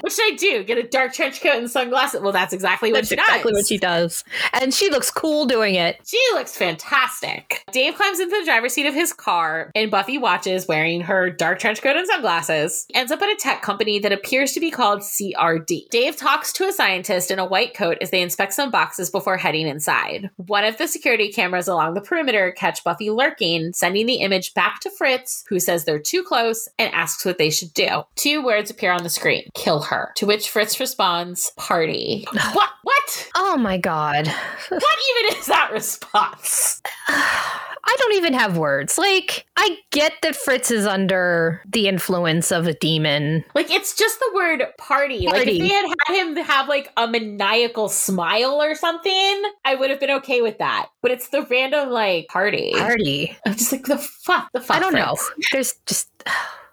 What should I do? Get a dark trench coat and sunglasses? Well, that's exactly what That's she exactly does. what she does. And she looks cool doing it. She looks fantastic. Dave climbs into the driver's seat of his car, and Buffy watches wearing her dark trench coat and sunglasses. Ends up at a tech company that appears to be called CRD. Dave talks to a scientist in a white coat as they inspect some boxes before heading inside. One of the security cameras along the perimeter catch Buffy lurking, sending the image back to Fritz, who says they're too close and asks what they should do. Two words appear on the screen kill her. To which Fritz responds, party. what? What? Oh my god. What even is that response? I don't even have words. Like, I get that Fritz is under the influence of a demon. Like it's just the word party. Like if they had had him have like a maniacal smile or something, I would have been okay with that. But it's the random like party. Party. I'm just like the fuck, the fuck. I don't know. There's just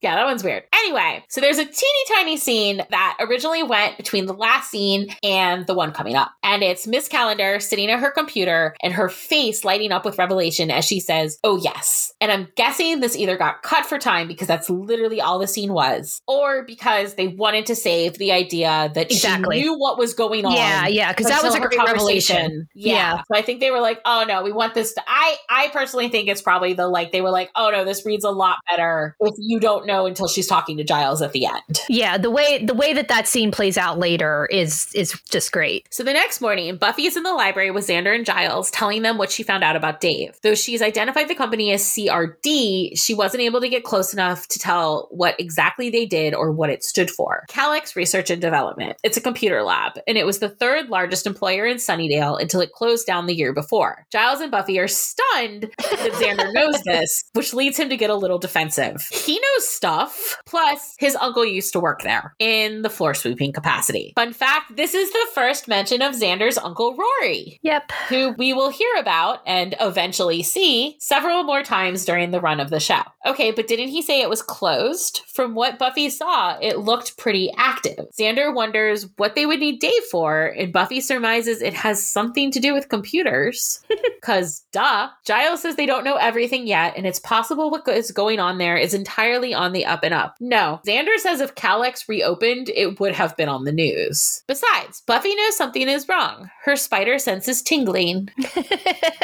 Yeah, that one's weird. Anyway, so there's a teeny tiny scene that originally went between the last scene and the one coming up. And it's Miss Calendar sitting at her computer and her face lighting up with revelation as she says, Oh, yes. And I'm guessing this either got cut for time because that's literally all the scene was, or because they wanted to save the idea that Exactly. she knew what was going on. Yeah, yeah, because that was a great revelation. Yeah. Yeah. So I think they were like, oh no, we want this to I I personally think it's probably the like they were like, oh no, this reads a lot better if you don't know until she's talking to Giles at the end. Yeah, the way the way that that scene plays out later is is just great. So the next morning, Buffy is in the library with Xander and Giles, telling them what she found out about Dave. Though she's identified the company as CRD, she wasn't able to get close enough to tell what exactly they did or what it stood for. Calyx Research and Development. It's a computer lab, and it was the third largest employer in Sunnydale until it closed down the year before. Giles and Buffy are stunned that Xander knows this, which leads him to get a little defensive. He knows stuff, plus his uncle used to work there in the floor sweeping capacity. Fun fact, this is the first mention of Xander's uncle Rory, Yep. who we will hear about and eventually see several more times during the run of the show. Okay, but didn't he say it was closed? From what Buffy saw, it looked pretty active. Xander wonders what they would need Dave for, and Buffy surmises it has something to do with computers. Because, duh, Giles says they don't know everything yet, and it's possible what is going on there is entirely on the up and up. No, Xander says if Calyx reopened, it would have been on the news. Besides, Buffy knows something is wrong. Her spider sense is tingling.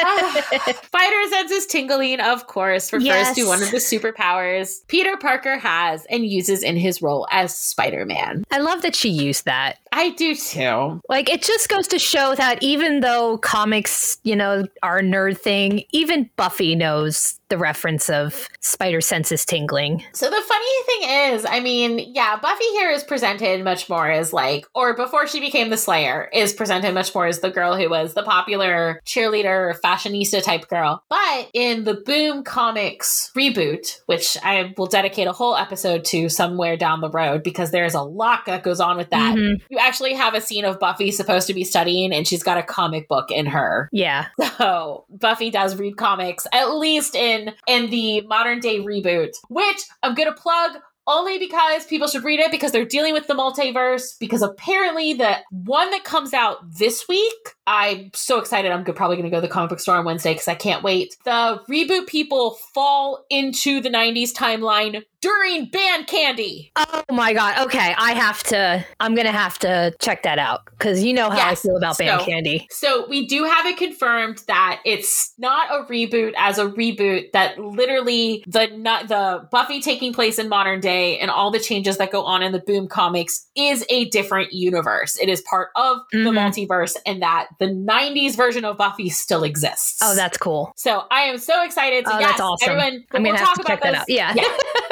Ah, spider sense is tingling, of course, refers Yes. to one of the superpowers Peter Parker has and uses in his role as Spider Man. I love that she used that. I do too. Like it just goes to show that even though comics, you know, are a nerd thing, even Buffy knows the reference of spider senses tingling. So the funny thing is, I mean, yeah, Buffy here is presented much more as like, or before she became the Slayer, is presented much more as the girl who was the popular cheerleader, fashionista type girl. But in the Boom Comics reboot, which I will dedicate a whole episode to somewhere down the road because there's a lot that goes on with that. Mhm. You actually have a scene of Buffy supposed to be studying, and she's got a comic book in her Yeah. so Buffy does read comics, at least in in the modern day reboot, which I'm gonna plug only because people should read it because they're dealing with the multiverse. Because apparently, the one that comes out this week, I'm so excited. I'm probably going to go to the comic book store on Wednesday because I can't wait. The reboot people fall into the 90s timeline during Band Candy. Oh my god. Okay, I have to. I'm gonna have to check that out because you know how I feel about Band So- Candy. So we do have it confirmed that it's not a reboot as a reboot. That literally the not the Buffy taking place in modern day and all the changes that go on in the Boom comics is a different universe. It is part of the Mhm. multiverse, and that the '90s version of Buffy still exists. Oh, that's cool. so I am so excited. So Oh, yes, that's awesome. everyone. I'm we'll gonna talk have to check about out. Yeah. yeah,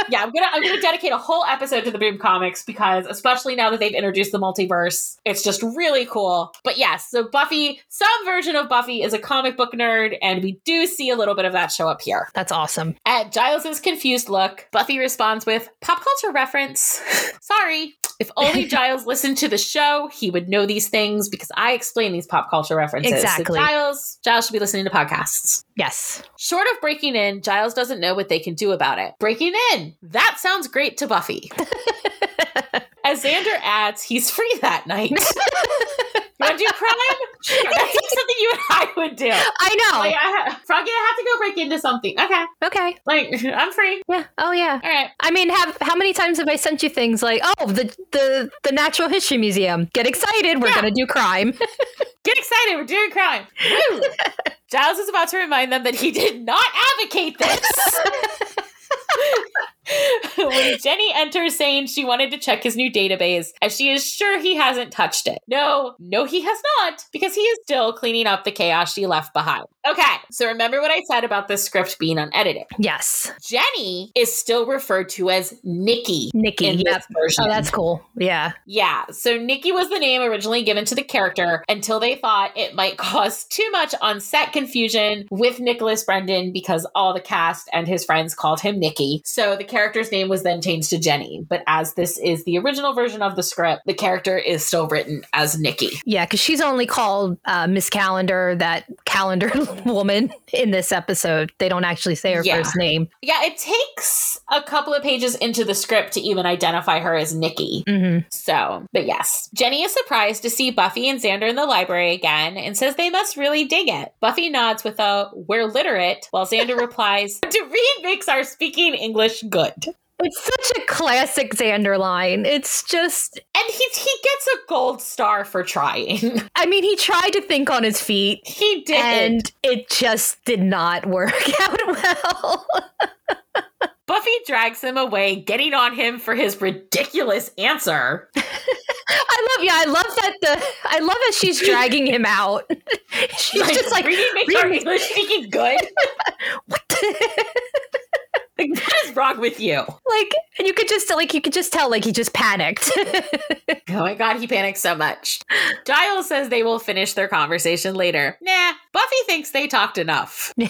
yeah. I'm gonna I'm gonna dedicate a whole episode to the Boom comics because especially now that they've introduced the multiverse, it's just really cool. But yes, so Buffy, some version of Buffy is a comic book nerd, and we do see a little bit of that show up here. That's awesome. At Giles's confused look, Buffy responds with pop culture reference. Sorry. If only Giles listened to the show, he would know these things because I explain these pop culture references. So Exactly. Giles, Giles should be listening to podcasts. Yes. Short of breaking in, Giles doesn't know what they can do about it. Breaking in, that sounds great to Buffy. As Xander adds, he's free that night. you want to do crime? Sure, that seems something you and I would do. I know. Like, I ha- Froggeh, I have to go break into something. Okay, okay. like I'm free. Yeah. Oh yeah. All right. I mean, have how many times have I sent you things like, "Oh, the the the Natural History Museum. Get excited. We're Yeah. gonna do crime." Get excited, we're doing crime. Woo! Giles is about to remind them that he did not advocate this. when Jenny enters saying she wanted to check his new database, as she is sure he hasn't touched it. No, no, he has not, because he is still cleaning up the chaos she left behind. Okay, so remember what I said about this script being unedited. yes. Jenny is still referred to as Nikki. Nikki. in Yep. this version. Oh, that's cool. Yeah. Yeah, so Nikki was the name originally given to the character until they thought it might cause too much on set confusion with Nicholas Brendon because all the cast and his friends called him Nikki. So the character's name was then changed to Jenny. But as this is the original version of the script, the character is still written as Nikki. Yeah, because she's only called uh, Miss Calendar, that calendar woman in this episode. They don't actually say her Yeah. first name. Yeah, it takes a couple of pages into the script to even identify her as Nikki. hmm So, but yes. Jenny is surprised to see Buffy and Xander in the library again and says they must really dig it. Buffy nods with a, we're literate, while Xander replies, to read makes our speaking English good. It's such a classic Xander line. It's just, And he, he gets a gold star for trying. I mean, he tried to think on his feet. he did. And it just did not work out well. Buffy drags him away, getting on him for his ridiculous answer. I love, yeah, I love that. The I love that she's dragging him out. she's just like, reading makes our "Reading- English speaking good. what? Like, what is wrong with you? like, and you could just like, you could just tell, like, he just panicked. Oh my god, he panicked so much. Giles says they will finish their conversation later. Nah, Buffy thinks they talked enough.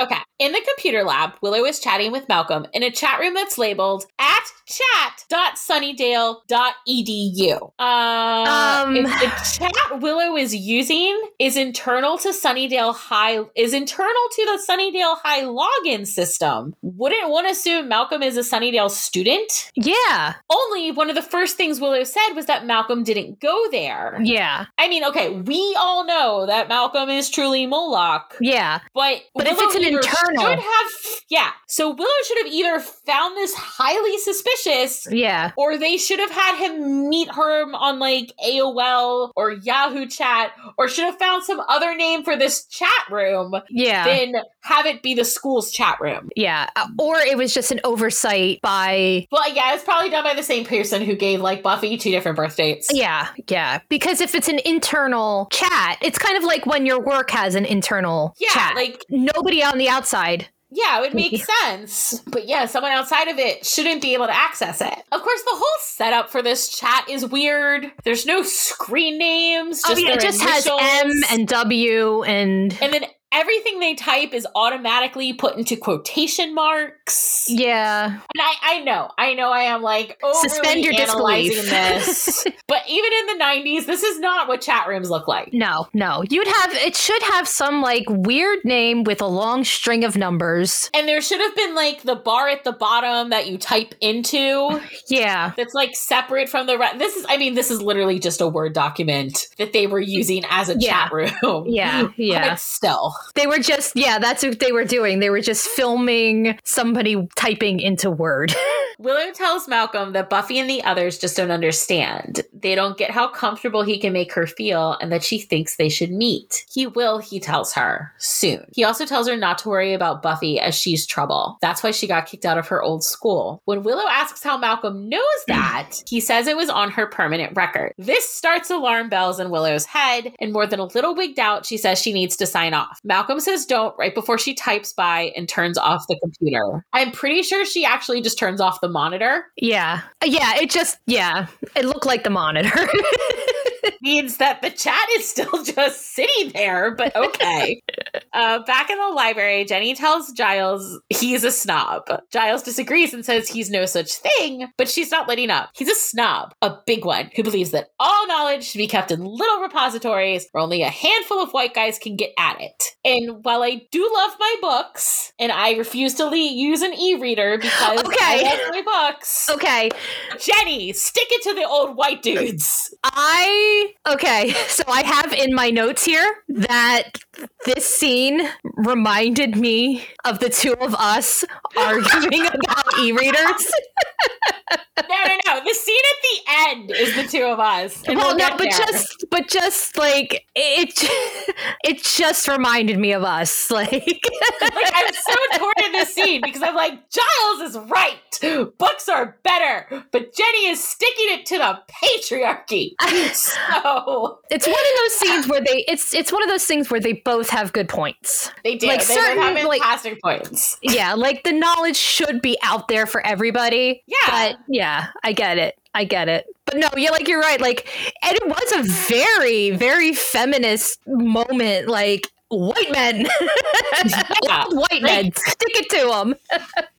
Okay, in the computer lab, Willow is chatting with Malcolm in a chat room that's labeled at chat.sunnydale.edu. Um, Um. the chat Willow is using is internal to Sunnydale High, is internal to the Sunnydale High login system. Wouldn't one assume Malcolm is a Sunnydale student? yeah, Only one of the first things Willow said was that Malcolm didn't go there. yeah, I mean, okay, we all know that Malcolm is truly Moloch, yeah. but But if it's an internal- should have yeah. So Willow should have either found this highly suspicious. Yeah. Or they should have had him meet her on like AOL or Yahoo chat, or should have found some other name for this chat room, Yeah. then have it be the school's chat room. yeah. Uh, Or it was just an oversight by Well, yeah, it's probably done by the same person who gave like Buffy two different birth dates. Yeah, yeah. Because if it's an internal chat, it's kind of like when your work has an internal Yeah, chat. like nobody on the outside. Yeah, it would make sense. But yeah, someone outside of it shouldn't be able to access it. Of course, the whole setup for this chat is weird. There's no screen names. Oh, yeah, it just has M and W and and then everything they type is automatically put into quotation marks. Yeah. And I, I know, I know I am like oh, Suspend your analyzing disbelief. this. but even in the 90s, this is not what chat rooms look like. No, no. You'd have it should have some like weird name with a long string of numbers. And there should have been like the bar at the bottom that you type into Yeah. that's like separate from the rest. This is, I mean, this is literally just a Word document that they were using as a Yeah. chat room. Yeah, yeah. But still. They were just yeah, that's what they were doing. They were just filming somebody typing into Word. Willow tells Malcolm that Buffy and the others just don't understand. They don't get how comfortable he can make her feel and that she thinks they should meet. He will, he tells her, soon. He also tells her not to worry about Buffy as she's trouble. That's why she got kicked out of her old school. When Willow asks how Malcolm knows that, he says it was on her permanent record. This starts alarm bells in Willow's head, and more than a little wigged out, she says she needs to sign off. Malcolm says don't right before she types by and turns off the computer. I'm pretty sure she actually just turns off the monitor. yeah. Yeah, it just yeah. It looked like the monitor. means that the chat is still just sitting there, but okay. uh, back in the library, Jenny tells Giles he's a snob. Giles disagrees and says he's no such thing, but she's not letting up. He's a snob, a big one, who believes that all knowledge should be kept in little repositories where only a handful of white guys can get at it. And while I do love my books, and I refuse to le- use an e-reader because I Okay. love my books, okay. Jenny, stick it to the old white dudes. I okay, so I have in my notes here that this scene reminded me of the two of us arguing about e-readers. No, no, no. No. The scene at the end is the two of us. well, we'll no, but there. just but just like it it just reminded me of us. Like like I'm so torn in this scene because I'm like, Giles is right. Books are better, but Jenny is sticking it to the patriarchy. So it's one of those scenes where they it's it's one of those things where they both have good points. they do. Like they certain, like- fantastic points. Yeah, like the knowledge should be out there for everybody. Yeah. But yeah, I get it. I get it. But no, yeah, like you're right. Like, and it was a very, very feminist moment. Like, white men, Yeah. white men, stick it to them.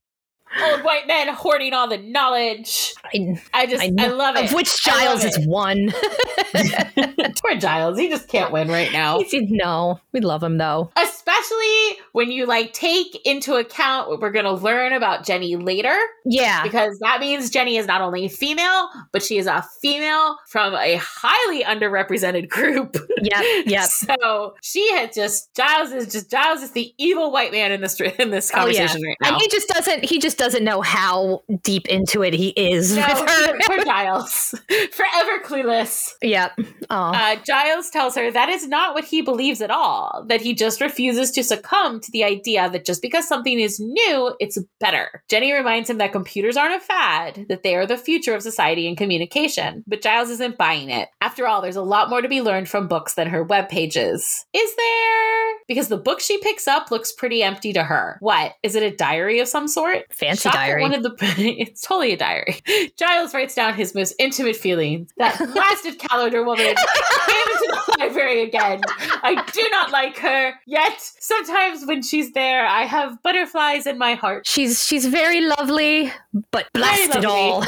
Old white men hoarding all the knowledge. I, I just, I I, love it. of which Giles is one. Poor Giles. He just can't win right now. no, we love him though. Especially when you like take into account what we're going to learn about Jenny later. Yeah, because that means Jenny is not only female, but she is a female from a highly underrepresented group. yep, yep. So she had just Giles is just Giles is the evil white man in this in this Oh, yeah. conversation right now. And he just doesn't. He just doesn't know how deep into it he is no, with her. poor Giles, forever clueless. yep. Uh, Giles tells her that is not what he believes at all. That he just refuses to succumb to the idea that just because something is new, it's better. Jenny reminds him that computers aren't a fad, that they are the future of society and communication. But Giles isn't buying it. After all, there's a lot more to be learned from books than her web pages. Is there? Because the book she picks up looks pretty empty to her. What? Is it a diary of some sort? fancy Shocked that diary. One of the it's totally a diary. Giles writes down his most intimate feelings. That blasted calendar woman came into the library again. I do not like her. Yet sometimes when she's there, I have butterflies in my heart. She's she's very lovely, but blast it lovely. all.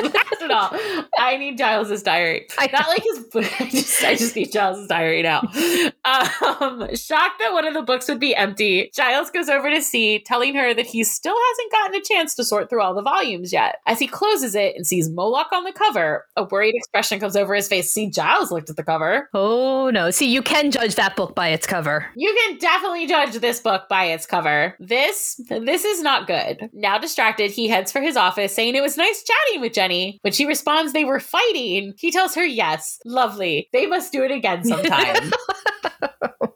Blast it all. I need Giles's diary. I Not like his. I just, I just need Giles's diary now. Um, shocked that one of the books would be empty, Giles goes over to see, telling her that he still hasn't gotten a chance to sort through all the volumes yet. As he closes it and sees Moloch on the cover, a worried expression comes over his face. See, Giles looked at the cover. oh no! See, you can judge that book by its cover. You can definitely judge this book by its cover. This this is not good. Now distracted, he heads for his office, saying it was nice chatting with Jenny. When she responds they were fighting, he tells her yes, lovely. They must do it again sometime.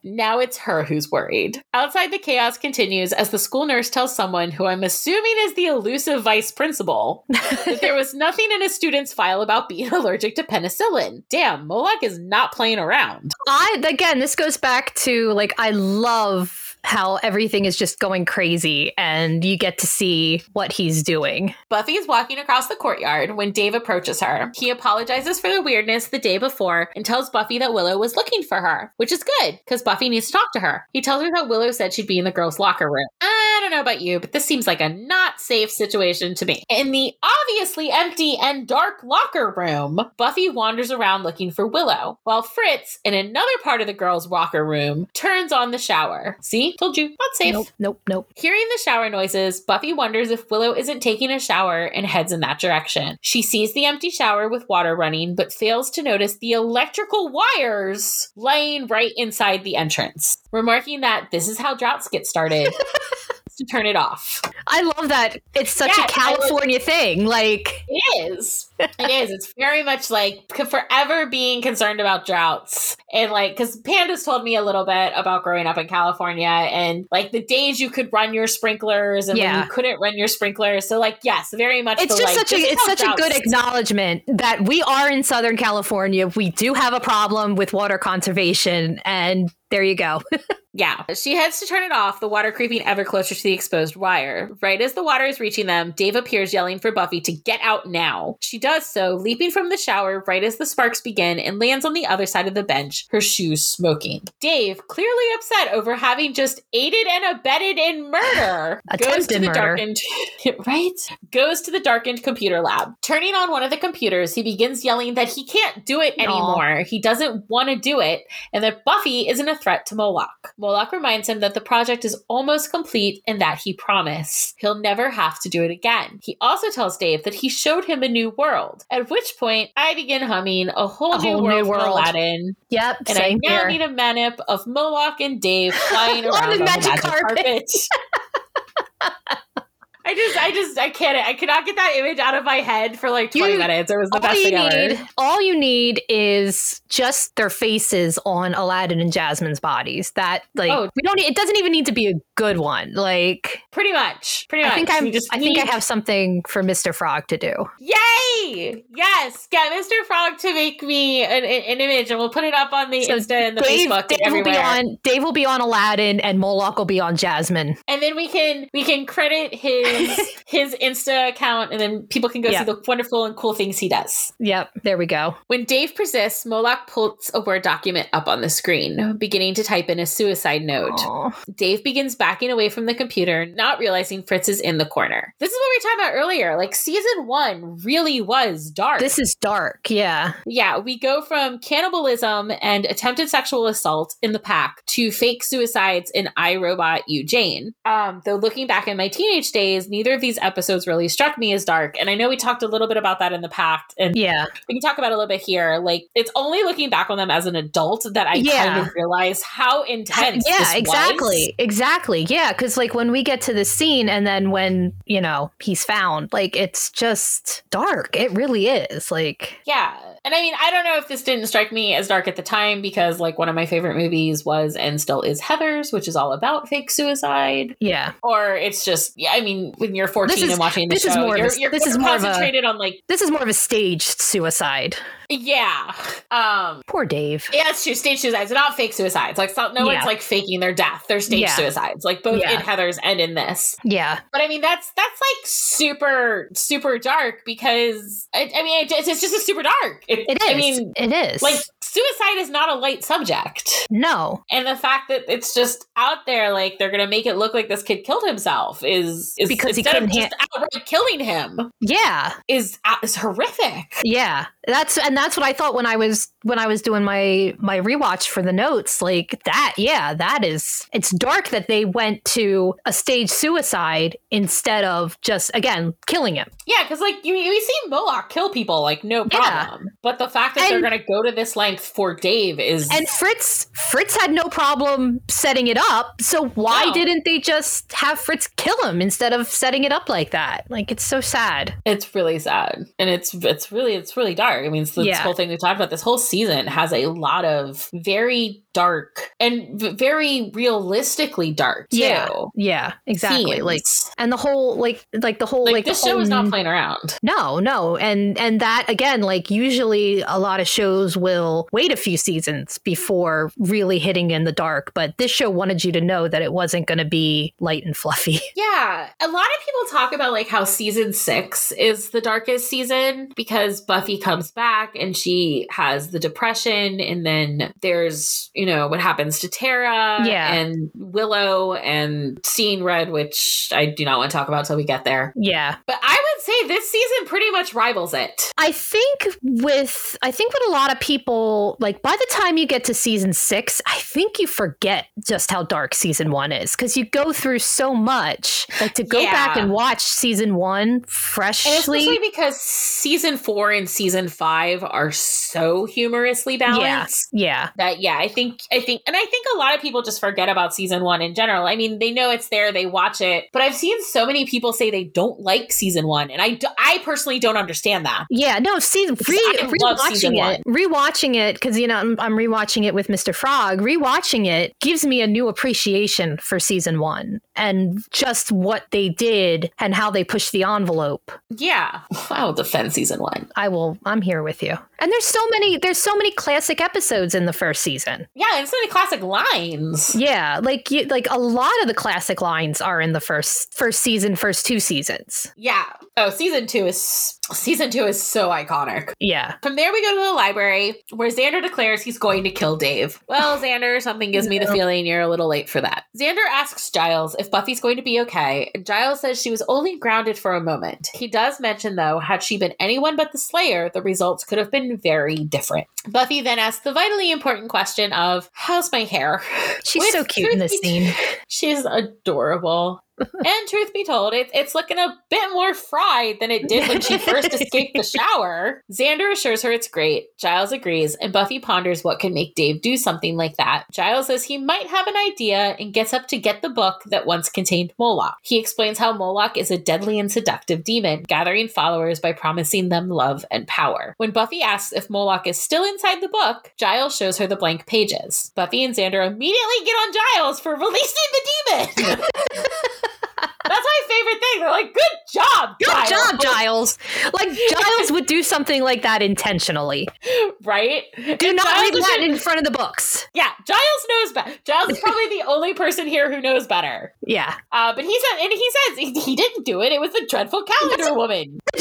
Now it's her who's worried. Outside, the chaos continues as the school nurse tells someone who I'm assuming is the elusive vice principal that there was nothing in a student's file about being allergic to penicillin. Damn, Moloch is not playing around. I again, this goes back to like I love how everything is just going crazy, and you get to see what he's doing. Buffy is walking across the courtyard when Dave approaches her. He apologizes for the weirdness the day before and tells Buffy that Willow was looking for her, which is good because Buffy needs to talk to her. He tells her that Willow said she'd be in the girls' locker room. I don't know about you, but this seems like a not safe situation to me. In the obviously empty and dark locker room, Buffy wanders around looking for Willow, while Fritz, in another part of the girls' locker room, turns on the shower. See? Told you, not safe. Nope, nope, nope. Hearing the shower noises, Buffy wonders if Willow isn't taking a shower and heads in that direction. She sees the empty shower with water running, but fails to notice the electrical wires laying right inside the entrance, remarking that this is how droughts get started. to turn it off. I love that. It's such Yes, a California thing. Like, It is. It is. It's very much like forever being concerned about droughts. And like, because Panda's told me a little bit about growing up in California and like the days you could run your sprinklers and when Yeah. you couldn't run your sprinklers. So, like, yes, very much. it's the, just like, such a it's such a good acknowledgement that we are in Southern California. We do have a problem with water conservation, and there you go. Yeah. She heads to turn it off, the water creeping ever closer to the exposed wire. Right as the water is reaching them, Dave appears yelling for Buffy to get out now. She does so, leaping from the shower right as the sparks begin and lands on the other side of the bench, her shoes smoking. Dave, clearly upset over having just aided and abetted in murder, goes to the murder. darkened right? Goes to the darkened computer lab. Turning on one of the computers, he begins yelling that he can't do it anymore. He doesn't want to do it, and that Buffy isn't a threat to Moloch. Moloch reminds him that the project is almost complete and that he promised he'll never have to do it again. He also tells Dave that he showed him a new world, at which point I begin humming a whole, A new, whole world new world. Aladdin, yep, and I now here. need a manip of Moloch and Dave flying On around on the magic magic carpet. carpet. I just, I just, I can't, I cannot get that image out of my head for like 20 You- minutes. It was the all best you thing ever. need, all you need is just their faces on Aladdin and Jasmine's bodies. That like Oh. we don't. It doesn't even need to be a good one. Like Pretty much, pretty much. I think I'm. Just I think I have something for Mister Frog to do. Yay! Yes, get Mr. Frog to make me an, an an image, and we'll put it up on the So Insta and the Dave, Facebook Dave will be on. Dave will be on Aladdin, and Moloch will be on Jasmine. and then we can we can credit his his Insta account, and then people can go Yeah. see the wonderful and cool things he does. Yep, there we go. When Dave persists, Moloch pulls a Word document up on the screen, beginning to type in a suicide note. Aw. Dave begins backing away from the computer, not realizing Fritz is in the corner. This is what we were talking about earlier. Like, season one really was dark. This is dark. Yeah. yeah, we go from cannibalism and attempted sexual assault in the pack to fake suicides in I Robot You Jane. Um, though looking back in my teenage days, neither of these episodes really struck me as dark. And I know we talked a little bit about that in the pact, and Yeah. we can talk about it a little bit here. Like, it's only looking back on them as an adult that I Yeah. kind of realize how intense. yeah, this exactly. was. Exactly. Yeah. Cause like when we get to the scene and then when, you know, he's found, like it's just dark. It really is. Like, Yeah. And I mean, I don't know if this didn't strike me as dark at the time because, like, one of my favorite movies was and still is Heathers, which is all about fake suicide. yeah. Or it's just, yeah, I mean, when you're 14 This is- and watching the this is more you're, a- you're this is more of a- concentrated on, like, This is more of a staged suicide. Yeah. Um, Poor Dave. yeah, it's true. Stage suicides, not fake suicides. Like, so, no Yeah. one's like faking their death. They're stage Yeah. suicides, like both Yeah. in Heathers and in this. Yeah. But I mean, that's that's like super super dark because I, I mean, it's, it's just a super dark. It, It is. I mean, it is. like suicide is not a light subject no. and the fact that it's just out there like they're gonna make it look like this kid killed himself is, is Because he instead of couldn't just outright killing him Yeah. is uh, is horrific Yeah. That's and that's what I thought when I was when I was doing my my rewatch for the notes. Like that, yeah, that is it's dark that they went to a stage suicide instead of just again killing him. yeah because like you, you see Moloch kill people like no Yeah. problem but the fact that they're gonna go to this length for Dave is And Fritz Fritz had no problem setting it up. So why No. didn't they just have Fritz kill him instead of setting it up like that? Like it's so sad. It's really sad, and it's it's really it's really dark. I mean, it's this Yeah. whole thing we talked about. This whole season has a lot of very dark and very realistically dark too. Yeah. Yeah, exactly. themes. Like and the whole like like the whole like, like, this the show is not playing around. No, no. And and that again, like usually a lot of shows will wait a few seasons before really hitting in the dark, but this show wanted you to know that it wasn't going to be light and fluffy. Yeah, a lot of people talk about like how season six is the darkest season because Buffy comes comes back and she has the depression and then there's you know what happens to tara Yeah. and willow and seeing red which i do not want to talk about till we get there Yeah. but i would say this season pretty much rivals it I think with I think with a lot of people, like by the time you get to season six, I think you forget just how dark season one is because you go through so much. Like to go back and watch season one and freshly. especially because season four and season five are so humorously yeah, balanced yeah, that yeah i think i think and i think a lot of people just forget about season one in general i mean they know it's there they watch it but i've seen so many people say they don't like season one and I, I personally don't understand that yeah. No, see, re- season rewatching it, rewatching it because you know I'm, I'm rewatching it with Mr. Frog. Rewatching it gives me a new appreciation for season one and just what they did and how they pushed the envelope. yeah i will defend season one I will. I'm here with you. And there's so many. There's so many classic episodes in the first season. yeah and so many classic lines Yeah, like you, like a lot of the classic lines are in the first first season, first two seasons. yeah oh season two is season two is so iconic Yeah, From there, we go to the library where Xander declares he's going to kill Dave. Well, Xander, something gives me the feeling you're a little late for that. Xander asks Giles if Buffy's going to be okay, and Giles says she was only grounded for a moment. He does mention, though, had she been anyone but the Slayer, the results could have been very different. Buffy then asks the vitally important question of, How's my hair? she's Which, so cute in this scene. She's adorable. And truth be told, it, it's looking a bit more fried than it did when she first escaped the shower. Xander assures her it's great. Giles agrees, and Buffy ponders what could make Dave do something like that. Giles says he might have an idea and gets up to get the book that once contained Moloch. He explains how Moloch is a deadly and seductive demon, gathering followers by promising them love and power. When Buffy asks if Moloch is still inside the book, Giles shows her the blank pages. Buffy and Xander immediately get on Giles for releasing the demon. That's my favorite thing. They're like, good job, Good Giles." job, Giles. Like Giles would do something like that intentionally. Right? Do And not Giles read that in front of the books. Yeah, Giles knows better. Giles is probably the only person here who knows better. Yeah. Uh, but he said, and he says he, he didn't do it. It was the dreadful calendar woman.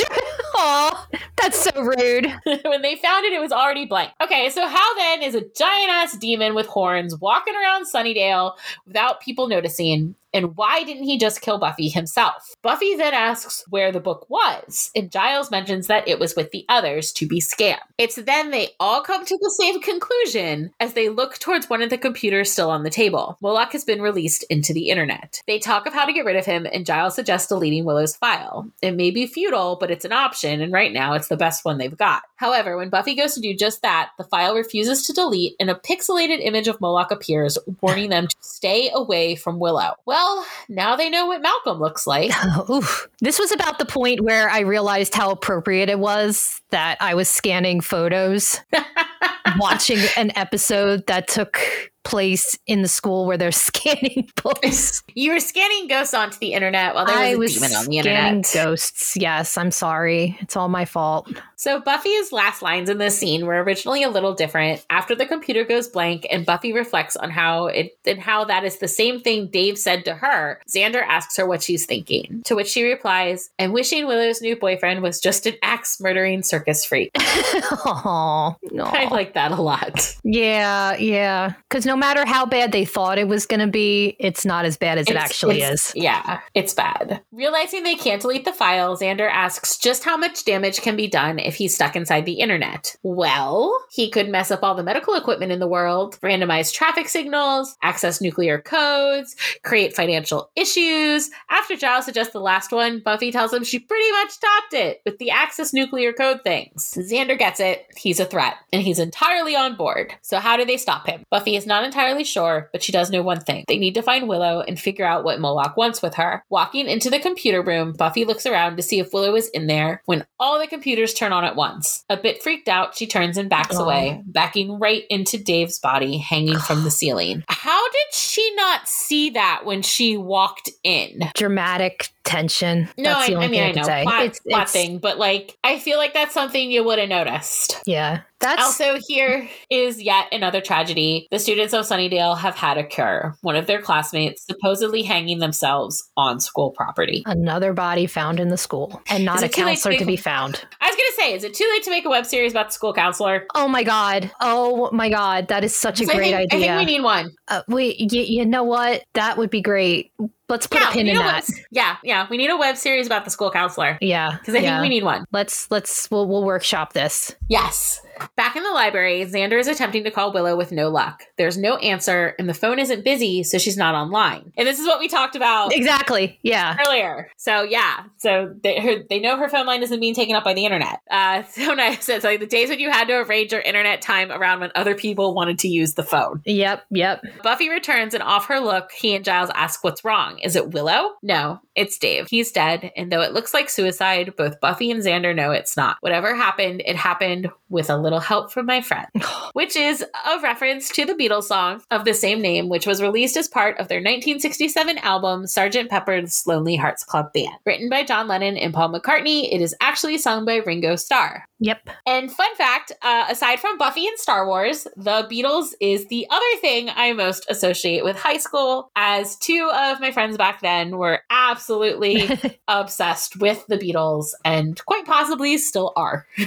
Aw, that's so rude. when they found it, it was already blank. Okay, so how then is a giant ass demon with horns walking around Sunnydale without people noticing? And why didn't he just kill Buffy himself? Buffy then asks where the book was, and Giles mentions that it was with the others to be scanned. It's then they all come to the same conclusion as they look towards one of the computers still on the table. Moloch has been released into the internet. They talk of how to get rid of him, and Giles suggests deleting Willow's file. It may be futile, but it's an option, and right now it's the best one they've got. However, when Buffy goes to do just that, the file refuses to delete, and a pixelated image of Moloch appears, warning them to stay away from Willow. Well, now they know what Malcolm looks like. Oof. This was about the point where I realized how appropriate it was that I was scanning photos, watching an episode that took place in the school where they're scanning books. You were scanning ghosts onto the internet while there was I a was demon on the scanning internet. ghosts. Yes, I'm sorry. It's all my fault. So Buffy's last lines in this scene were originally a little different. After the computer goes blank and Buffy reflects on how it and how that is the same thing Dave said to her, Xander asks her what she's thinking. To which she replies, "I'm wishing Willow's new boyfriend was just an axe murdering circus freak." Oh, no. I like that a lot. Yeah, yeah. Because no matter how bad they thought it was going to be, it's not as bad as it actually is. Yeah, it's bad. Realizing they can't delete the file, Xander asks just how much damage can be done if he's stuck inside the internet. Well, he could mess up all the medical equipment in the world, randomize traffic signals, access nuclear codes, create financial issues. After Giles suggests the last one, Buffy tells him she pretty much topped it with the access nuclear code things. Xander gets it. He's a threat, and he's entirely on board. So, how do they stop him? Buffy is not entirely sure, but she does know one thing. They need to find Willow and figure out what Moloch wants with her. Walking into the computer room, Buffy looks around to see if Willow is in there when all the computers turn on at once. A bit freaked out, she turns and backs Oh. away, backing right into Dave's body hanging from the ceiling. How did she not see that when she walked in? Dramatic tension. No, That's I, the only I mean, thing I know, say. plot, It's- plot it's- thing, but like, I feel like that's something you would have noticed. Yeah. That's Also, here is yet another tragedy. The students of Sunnydale have had a cure. One of their classmates supposedly hanging themselves on school property. another body found in the school and not a it too late to counselor make- to be found. I was going to say, is it too late to make a web series about the school counselor? Oh my god. Oh my god. That is such a 'Cause I great think, idea. I think we need one. uh, we, y- you know what? That would be great. Let's put yeah, a pin in a that. web- yeah, yeah. We need a web series about the school counselor Yeah. because I yeah. think we need one. let's let's we'll, we'll workshop this. Yes. Back in the library, Xander is attempting to call Willow with no luck. There's no answer, and the phone isn't busy, so she's not online. And this is what we talked about Exactly. Yeah. earlier. So yeah, so they her, they know her phone line isn't being taken up by the internet. Uh, so nice. It's like the days when you had to arrange your internet time around when other people wanted to use the phone. Yep. Yep. Buffy returns, and off her look, he and Giles ask what's wrong. Is it Willow? No, it's Dave. He's dead, and though it looks like suicide, both Buffy and Xander know it's not. Whatever happened, it happened with a little help from my friend, which is a reference to the Beatles song of the same name, which was released as part of their 1967 album, Sgt. Pepper's Lonely Hearts Club Band. Written by John Lennon and Paul McCartney, it is actually sung by Ringo Starr. Yep. And fun fact uh, aside from Buffy and Star Wars, the Beatles is the other thing I most associate with high school, as two of my friends back then were absolutely obsessed with the Beatles and quite possibly still are.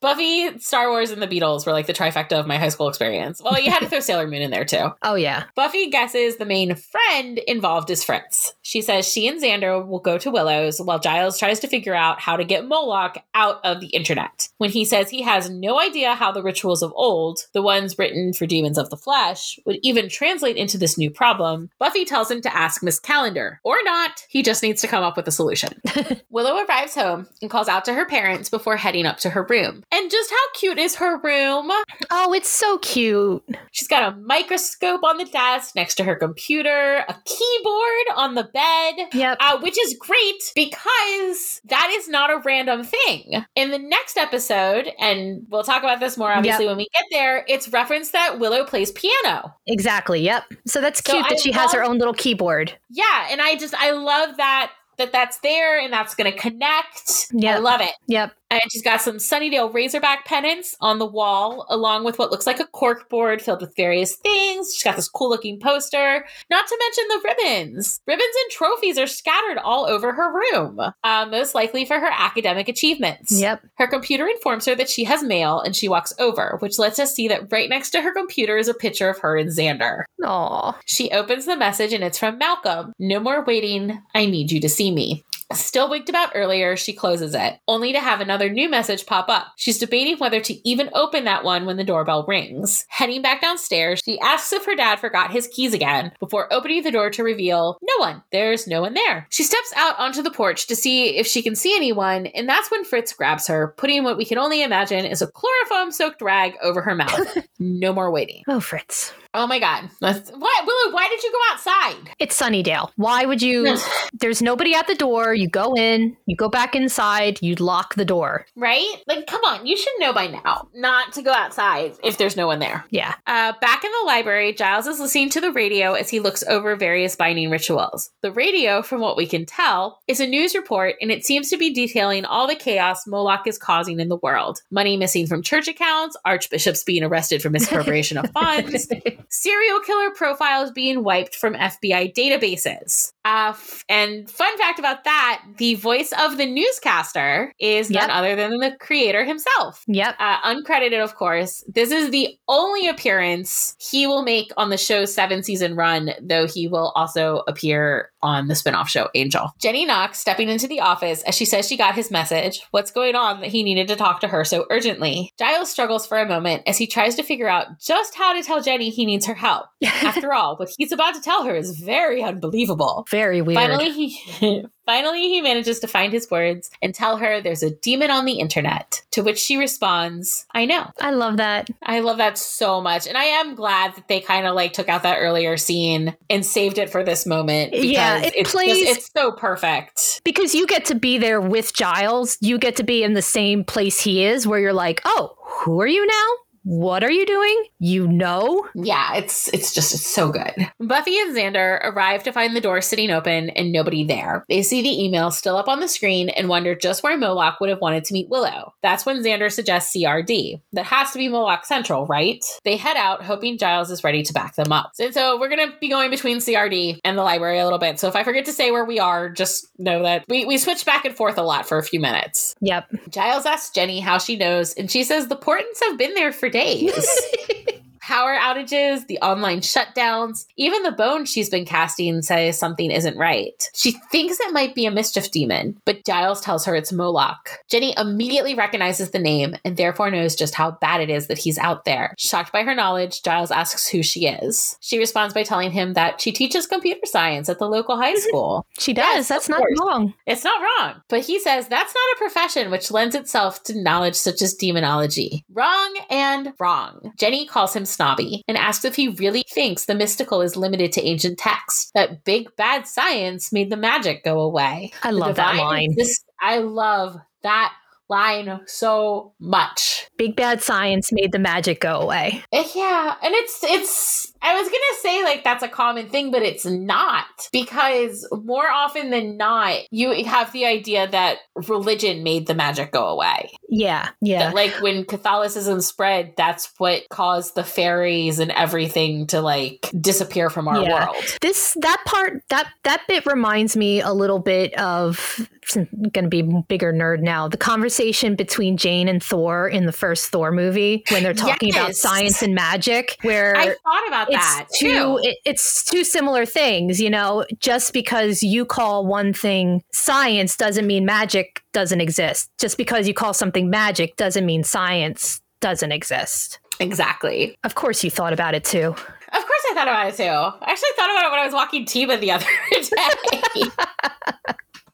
Buffy, Star Wars, and the Beatles were like the trifecta of my high school experience. Well, you had to throw Sailor Moon in there too. oh yeah. Buffy guesses the main friend involved is Fritz. She says she and Xander will go to Willow's while Giles tries to figure out how to get Moloch out of the internet. When he says he has no idea how the rituals of old, the ones written for demons of the flesh, would even translate into this new problem, Buffy tells him to ask Miss Calendar. Or not, he just needs to come up with a solution. Willow arrives home and calls out to her parents before heading up to her room. And just how cute is her room? Oh, it's so cute. She's got a microscope on the desk next to her computer, a keyboard on the bed. Yep. Uh, which is great because that is not a random thing. In the next episode, and we'll talk about this more obviously when we get there, it's referenced that Willow plays piano. Exactly. Yep. So that's So cute that I she has her own little keyboard. Yeah, and I just I love that that that's there and that's going to connect. Yeah. I love it. Yep. And she's got some Sunnydale Razorback pennants on the wall, along with what looks like a cork board filled with various things. She's got this cool looking poster, not to mention the ribbons. Ribbons and trophies are scattered all over her room, uh, most likely for her academic achievements. Yep. Her computer informs her that she has mail and she walks over, which lets us see that right next to her computer is a picture of her and Xander. Aw. She opens the message and it's from Malcolm. No more waiting. I need you to see me. Still wigged about earlier, she closes it, only to have another new message pop up. She's debating whether to even open that one when the doorbell rings. Heading back downstairs, she asks if her dad forgot his keys again before opening the door to reveal no one. There's no one there. She steps out onto the porch to see if she can see anyone, and that's when Fritz grabs her, putting what we can only imagine is a chloroform soaked rag over her mouth. no more waiting. Oh, Fritz. Oh my god. That's- Why, Willow, why did you go outside? It's Sunnydale. Why would you? There's nobody at the door. You go in, you go back inside, you lock the door. Right? Like, come on, you should know by now not to go outside if there's no one there. Yeah. Uh, back in the library, Giles is listening to the radio as he looks over various binding rituals. The radio, from what we can tell, is a news report and it seems to be detailing all the chaos Moloch is causing in the world money missing from church accounts, archbishops being arrested for misappropriation of funds, serial killer profiles being wiped from FBI databases. Uh, f- and fun fact about that the voice of the newscaster is none other than the creator himself. Yep. Uh, uncredited, of course. This is the only appearance he will make on the show's seven season run, though he will also appear on the spinoff show Angel. Jenny knocks, stepping into the office as she says she got his message. What's going on that he needed to talk to her so urgently? Giles struggles for a moment as he tries to figure out just how to tell Jenny he needs her help. After all, what he's about to tell her is very unbelievable. Very weird. Finally, he finally he manages to find his words and tell her there's a demon on the internet. To which she responds, "I know." I love that. I love that so much, and I am glad that they kind of like took out that earlier scene and saved it for this moment. Because Yeah, it it's plays- Just, it's so perfect. Because you get to be there with Giles. You get to be in the same place he is where you're like, oh, who are you now? What are you doing? You know? Yeah, it's it's just it's so good. Buffy and Xander arrive to find the door sitting open and nobody there. They see the email still up on the screen and wonder just where Moloch would have wanted to meet Willow. That's when Xander suggests CRD. That has to be Moloch Central, right? They head out hoping Giles is ready to back them up. And so we're gonna be going between CRD and the library a little bit. So if I forget to say where we are, just know that we, we switch back and forth a lot for a few minutes. Yep. Giles asks Jenny how she knows, and she says the Portons have been there for days. Power outages, the online shutdowns, even the bone she's been casting says something isn't right. She thinks it might be a mischief demon, but Giles tells her it's Moloch. Jenny immediately recognizes the name and therefore knows just how bad it is that he's out there. Shocked by her knowledge, Giles asks who she is. She responds by telling him that she teaches computer science at the local high mhm. school. She does. Yes, That's not course. wrong. It's not wrong. But he says that's not a profession which lends itself to knowledge such as demonology. Wrong and wrong. Jenny calls him snobby and asks if he really thinks the mystical is limited to ancient texts, that big bad science made the magic go away. I love that line. exist- I love that line so much. Big bad science made the magic go away. Eh, Yeah, and it's it's I was gonna say like that's a common thing, but it's not because more often than not, you have the idea that religion made the magic go away. Yeah. Yeah. That like when Catholicism spread, that's what caused the fairies and everything to like disappear from our Yeah. world. this that part that that bit reminds me a little bit of I'm going to be bigger nerd now the conversation between jane and thor in the first thor movie when they're talking about science and magic where I thought about that it's two too. it, it's two similar things you know just because you call one thing science doesn't mean magic doesn't exist just because you call something magic doesn't mean science doesn't exist Exactly. of course you thought about it too Of course I thought about it too. I actually thought about it when I was walking Tiva the other day.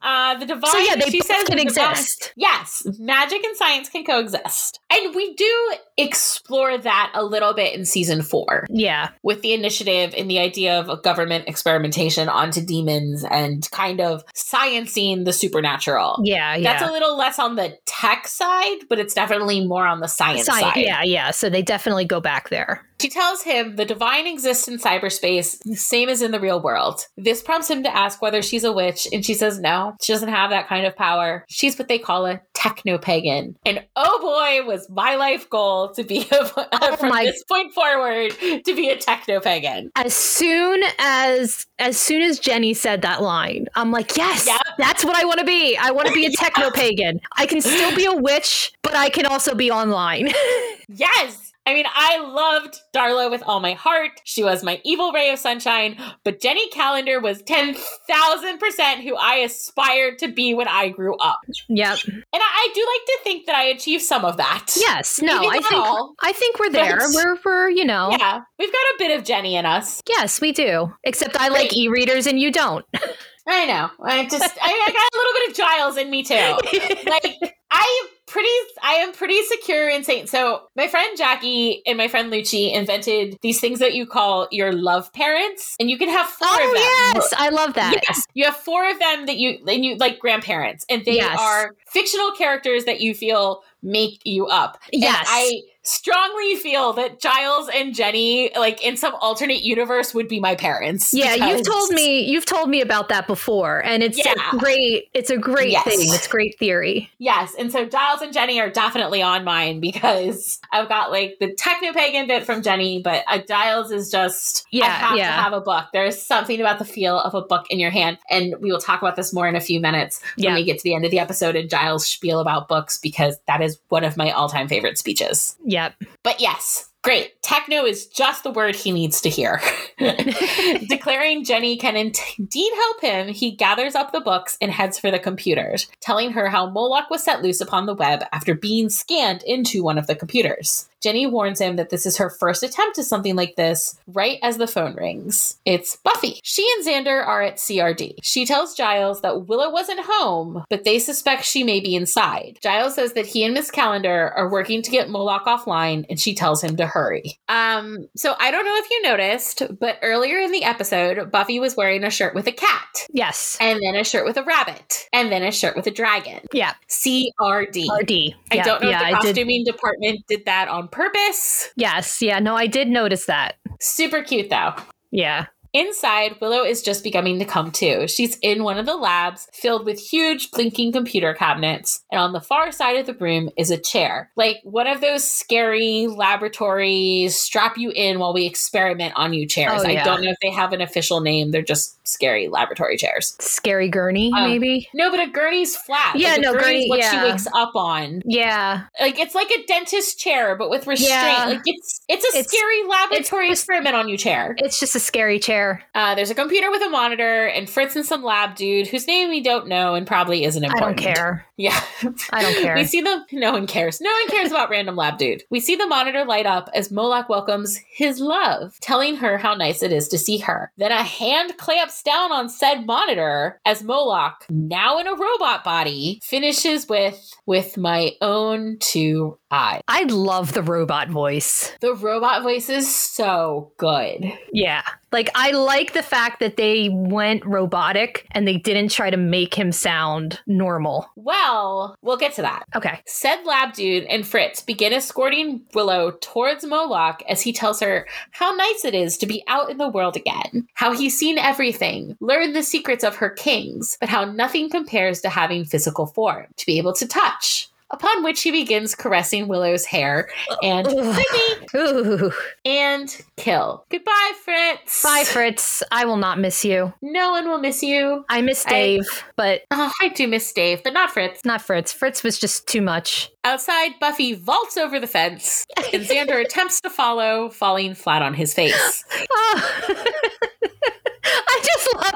Uh, the divine. so yeah they she both says can the divine- exist Yes, magic and science can coexist. And we do explore that a little bit in season four yeah with the initiative and the idea of government experimentation onto demons and kind of sciencing the supernatural. yeah yeah That's a little less on the tech side, but it's definitely more on the science Sci- side. Yeah, yeah. So they definitely go back there. She tells him the divine exists in cyberspace, same as in the real world. This prompts him to ask whether she's a witch, and she says no, she doesn't have that kind of power. She's what they call a techno pagan. And oh boy, was my life goal to be a, oh from Oh my- this point forward to be a techno pagan. As soon as as soon as Jenny said that line, I'm like, yes, Yep. that's what I want to be. I want to be a techno pagan. I can still be a witch, but I can also be online. Yes. I mean, I loved Darla with all my heart. She was my evil ray of sunshine, but Jenny Calendar was 10,000% who I aspired to be when I grew up. yep. And I, I do like to think that I achieved some of that. Yes. No. Maybe I think all. I think we're there. We're we're you know. Yeah, we've got a bit of Jenny in us. Yes, we do. Except I like e-readers and you don't. I know. I just, I, I got a little bit of Giles in me too. Like, I am pretty, I am pretty secure in saying. So, my friend Jackie and my friend Lucci invented these things that you call your love parents, and you can have four of oh, them. oh yes, I love that. Yes, you have four of them that you and you like grandparents, and they Yes. are fictional characters that you feel make you up. And Yes. I strongly feel that Giles and Jenny, like in some alternate universe, would be my parents. Yeah, you've told me you've told me about that before, and it's Yeah. a great it's a great Yes. thing. It's great theory. Yes, and so Giles and Jenny are definitely on mine because I've got like the techno pagan bit from Jenny, but uh, Giles is just I Yeah, have yeah. to have a book. There's something about the feel of a book in your hand, and we will talk about this more in a few minutes Yeah. when we get to the end of the episode and Giles spiel about books because that is one of my all-time favorite speeches. Yep. But yes, great. Techno is just the word he needs to hear. Declaring Jenny can indeed help him, he gathers up the books and heads for the computers, telling her how Moloch was set loose upon the web after being scanned into one of the computers. Jenny warns him that this is her first attempt at something like this right as the phone rings. It's Buffy. She and Xander are at CRD. She tells Giles that Willow wasn't home, but they suspect she may be inside. Giles says that he and Miss Calendar are working to get Moloch offline, and she tells him to hurry. Um, so I don't know if you noticed, but earlier in the episode, Buffy was wearing a shirt with a cat, Yes. and then a shirt with a rabbit, and then a shirt with a dragon. Yeah. CRD. RD. I Yeah, don't know yeah, if the costuming department did that on on purpose. Yes, yeah, no, I did notice that. Super cute though. Yeah. Inside, Willow is just beginning to come to. She's in one of the labs filled with huge blinking computer cabinets, and on the far side of the room is a chair. Like one of those scary laboratory strap you in while we experiment on you chairs. Oh, I don't know if they have an official name. They're just scary laboratory chairs. Scary gurney, Um, maybe? No, but a gurney's flat. Yeah, Like, no, gurney- what yeah. she wakes up on. Yeah. Like it's like a dentist chair, but with restraint. Yeah. Like it's it's a It's- scary laboratory experiment on you chair. It's just a scary chair. Uh, there's a computer with a monitor and Fritz and some lab dude whose name we don't know and probably isn't important. I don't care. Yeah. I don't care. We see the no one cares. No one cares about random lab dude. We see the monitor light up as Moloch welcomes his love, telling her how nice it is to see her. Then a hand clamps down on said monitor as Moloch, now in a robot body, finishes with with my own two eyes. I love the robot voice. The robot voice is so good. Yeah. Like I like the fact that they went robotic and they didn't try to make him sound normal. Well, we'll get to that. Okay. Said lab dude and Fritz begin escorting Willow towards Moloch as he tells her how nice it is to be out in the world again, how he's seen everything, learned the secrets of her kings, but how nothing compares to having physical form, to be able to touch. Upon which he begins caressing Willow's hair and Ooh. and kill. Goodbye, Fritz. Bye, Fritz. I will not miss you. No one will miss you. I miss I- Dave, but Oh, I do miss Dave, but not Fritz. not Fritz. Fritz was just too much. Outside, Buffy vaults over the fence, and Xander attempts to follow, falling flat on his face. Oh. I just love.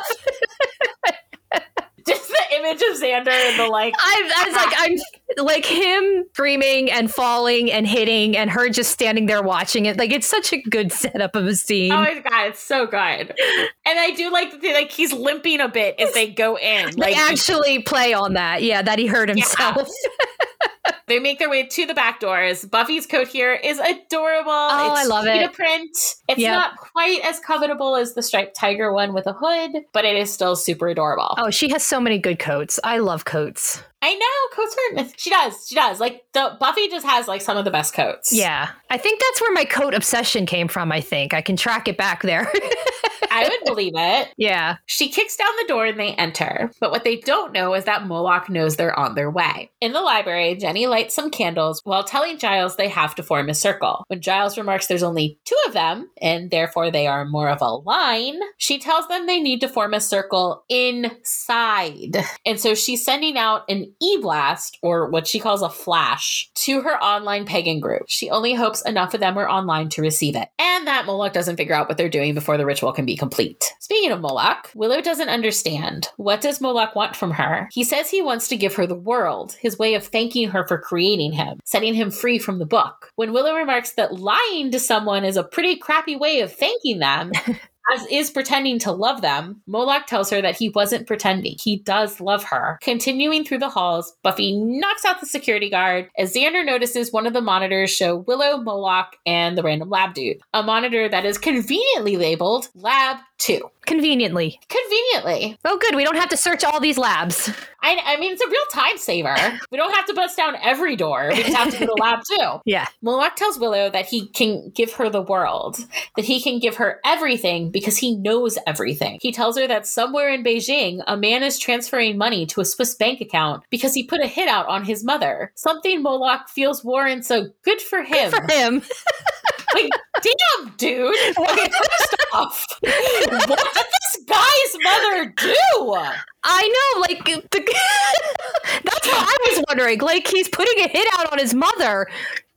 Just the image of Xander and the like. I, I was like, I'm like him screaming and falling and hitting, and her just standing there watching it. Like it's such a good setup of a scene. Oh my god, it's so good. And I do like that like he's limping a bit as they go in. they Like actually play on that. Yeah, that he hurt himself. they make their way to the back doors. Buffy's coat here is adorable. Oh, it's I love it. print. It's Yep. not quite as covetable as the striped tiger one with a hood, but it is still super adorable. Oh, she has so many good coats. I love coats. I know coats are. She does. She does. Like the Buffy just has like some of the best coats. Yeah. I think that's where my coat obsession came from, I think. I can track it back there. I would believe it. yeah. She kicks down the door and they enter. But what they don't know is that Moloch knows they're on their way. In the library, Jenny lights some candles while telling Giles they have to form a circle. When Giles remarks there's only two of them, and therefore they are more of a line, she tells them they need to form a circle inside. And so she's sending out an e blast, or what she calls a flash, to her online pagan group. She only hopes enough of them are online to receive it, and that Moloch doesn't figure out what they're doing before the ritual can be complete. Speaking of Moloch, Willow doesn't understand. What does Moloch want from her? He says he wants to give her the world, his way of thanking her for creating him, setting him free from the book. When Willow remarks that lying to someone is a pretty crappy way of thanking them, as is pretending to love them, Moloch tells her that he wasn't pretending. He does love her. Continuing through the halls, Buffy knocks out the security guard as Xander notices one of the monitors show Willow, Moloch, and the random lab dude. A monitor that is conveniently labeled Lab 2. Conveniently. Conveniently. Oh, good. We don't have to search all these labs. I, I mean, it's a real time saver. We don't have to bust down every door. We just have to go to the Lab 2. Yeah. Moloch tells Willow that he can give her the world, that he can give her everything because he knows everything. He tells her that somewhere in Beijing, a man is transferring money to a Swiss bank account because he put a hit out on his mother. Something Moloch feels warrants a good for him. For him. like, damn, dude. Okay, first off, what did this guy's mother do? I know, like the, that's what I was wondering. Like he's putting a hit out on his mother.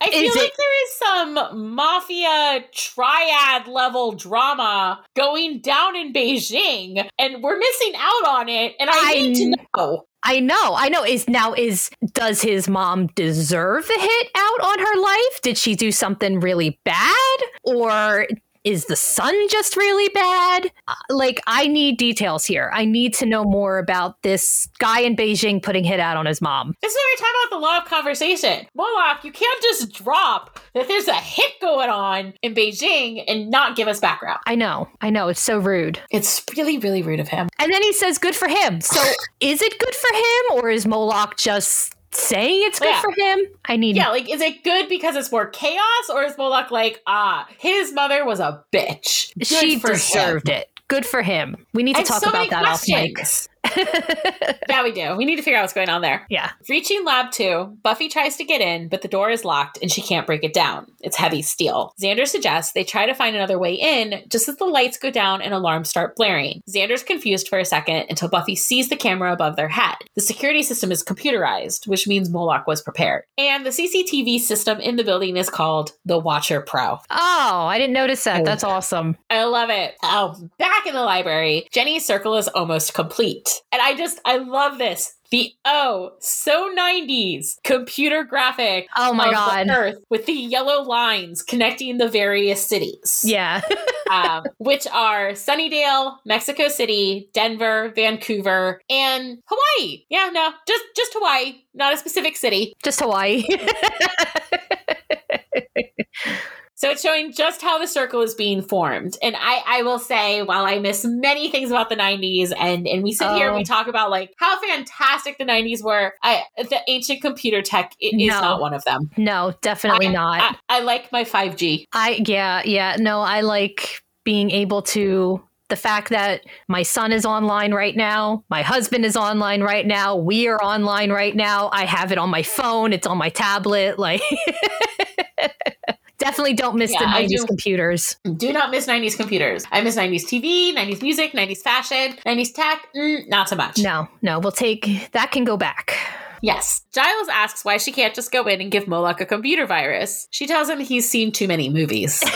I feel Is like it- there is some mafia triad level drama going down in Beijing, and we're missing out on it. And I, I need to know. I know, I know. Is now is does his mom deserve the hit out on her life? Did she do something really bad, or is the sun just really bad? Uh, Like, I need details here. I need to know more about this guy in Beijing putting hit out on his mom. This is what we're talking about the law of conversation. Moloch, you can't just drop that there's a hit going on in Beijing and not give us background. I know, I know. It's so rude. It's really, really rude of him. And then he says, "Good for him." So, is it good for him, or is Moloch just saying it's good Yeah. for him. I need Yeah, like is it good because it's more chaos, or is Moloch like, ah, his mother was a bitch. Good she for him. deserved it. Good for him. We need to And talk so about that off mic. Yeah, we do. We need to figure out what's going on there. yeah. Reaching lab two, Buffy tries to get in, but the door is locked and she can't break it down. It's heavy steel. Xander suggests they try to find another way in just as the lights go down and alarms start blaring. Xander's confused for a second until Buffy sees the camera above their head. The security system is computerized, which means Moloch was prepared. And the CCTV system in the building is called the Watcher Pro. Oh, I didn't notice that. Oh. That's awesome. I love it. Oh, back in the library, Jenny's circle is almost complete. And I just, I love this. The oh, so 90s computer graphic Oh my of god. Earth with the yellow lines connecting the various cities, Yeah. um, which are Sunnydale, Mexico City, Denver, Vancouver, and Hawaii. Yeah, no, just just Hawaii, not a specific city. Just Hawaii. So it's showing just how the circle is being formed. And I, I will say, while I miss many things about the 90s, and, and we sit here and Oh. we talk about like how fantastic the 90s were, I the ancient computer tech is No. not one of them. no, definitely I, not. I, I like my 5G. I yeah, yeah. No, I like being able to the fact that my son is online right now, my husband is online right now, we are online right now. I have it on my phone, it's on my tablet, like Definitely don't miss the Yeah, I 90s do. computers. Do not miss 90s computers. I miss 90s TV, 90s music, 90s fashion, 90s tech. Mm, not so much. No, no, we'll take that can go back. Yes. Giles asks why she can't just go in and give Moloch a computer virus. She tells him he's seen too many movies.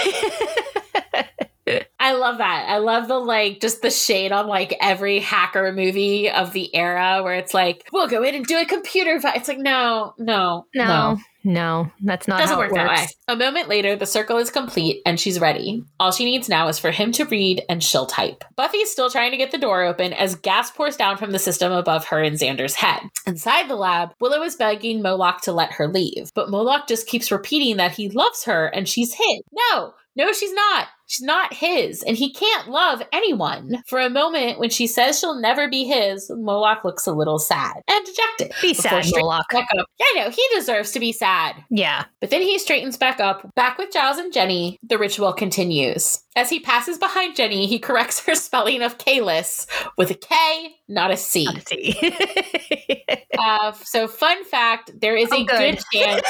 I love that. I love the like just the shade on like every hacker movie of the era where it's like, we'll go in and do a computer vi-. It's like, no, no, No, no, No, that's not Doesn't how work that way. A moment later, the circle is complete and she's ready. All she needs now is for him to read and she'll type. Buffy's still trying to get the door open as gas pours down from the system above her and Xander's head. Inside the lab, Willow is begging Moloch to let her leave, but Moloch just keeps repeating that he loves her and she's his. No, no, she's not. She's not his, and he can't love anyone. For a moment, when she says she'll never be his, Moloch looks a little sad and dejected. Be sad, Moloch. back up. Yeah, I know, he deserves to be sad. Yeah. But then he straightens back up. Back with Giles and Jenny, the ritual continues. As he passes behind Jenny, he corrects her spelling of Kalis with a K, not a C. Let's see. Uh, so, fun fact there is a Oh, good. good. chance.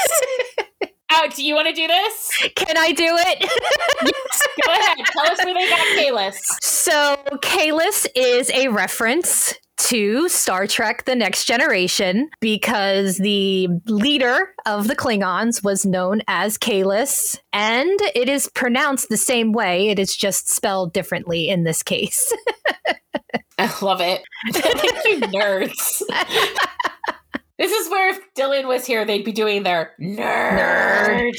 Oh, do you want to do this? Can I do it? Go ahead. Tell us where they got Kalis. So, Kalis is a reference to Star Trek The Next Generation because the leader of the Klingons was known as Kahless, and it is pronounced the same way. It is just spelled differently in this case. I love it. Thank you, nerds. This is where if Dylan was here, they'd be doing their nerd.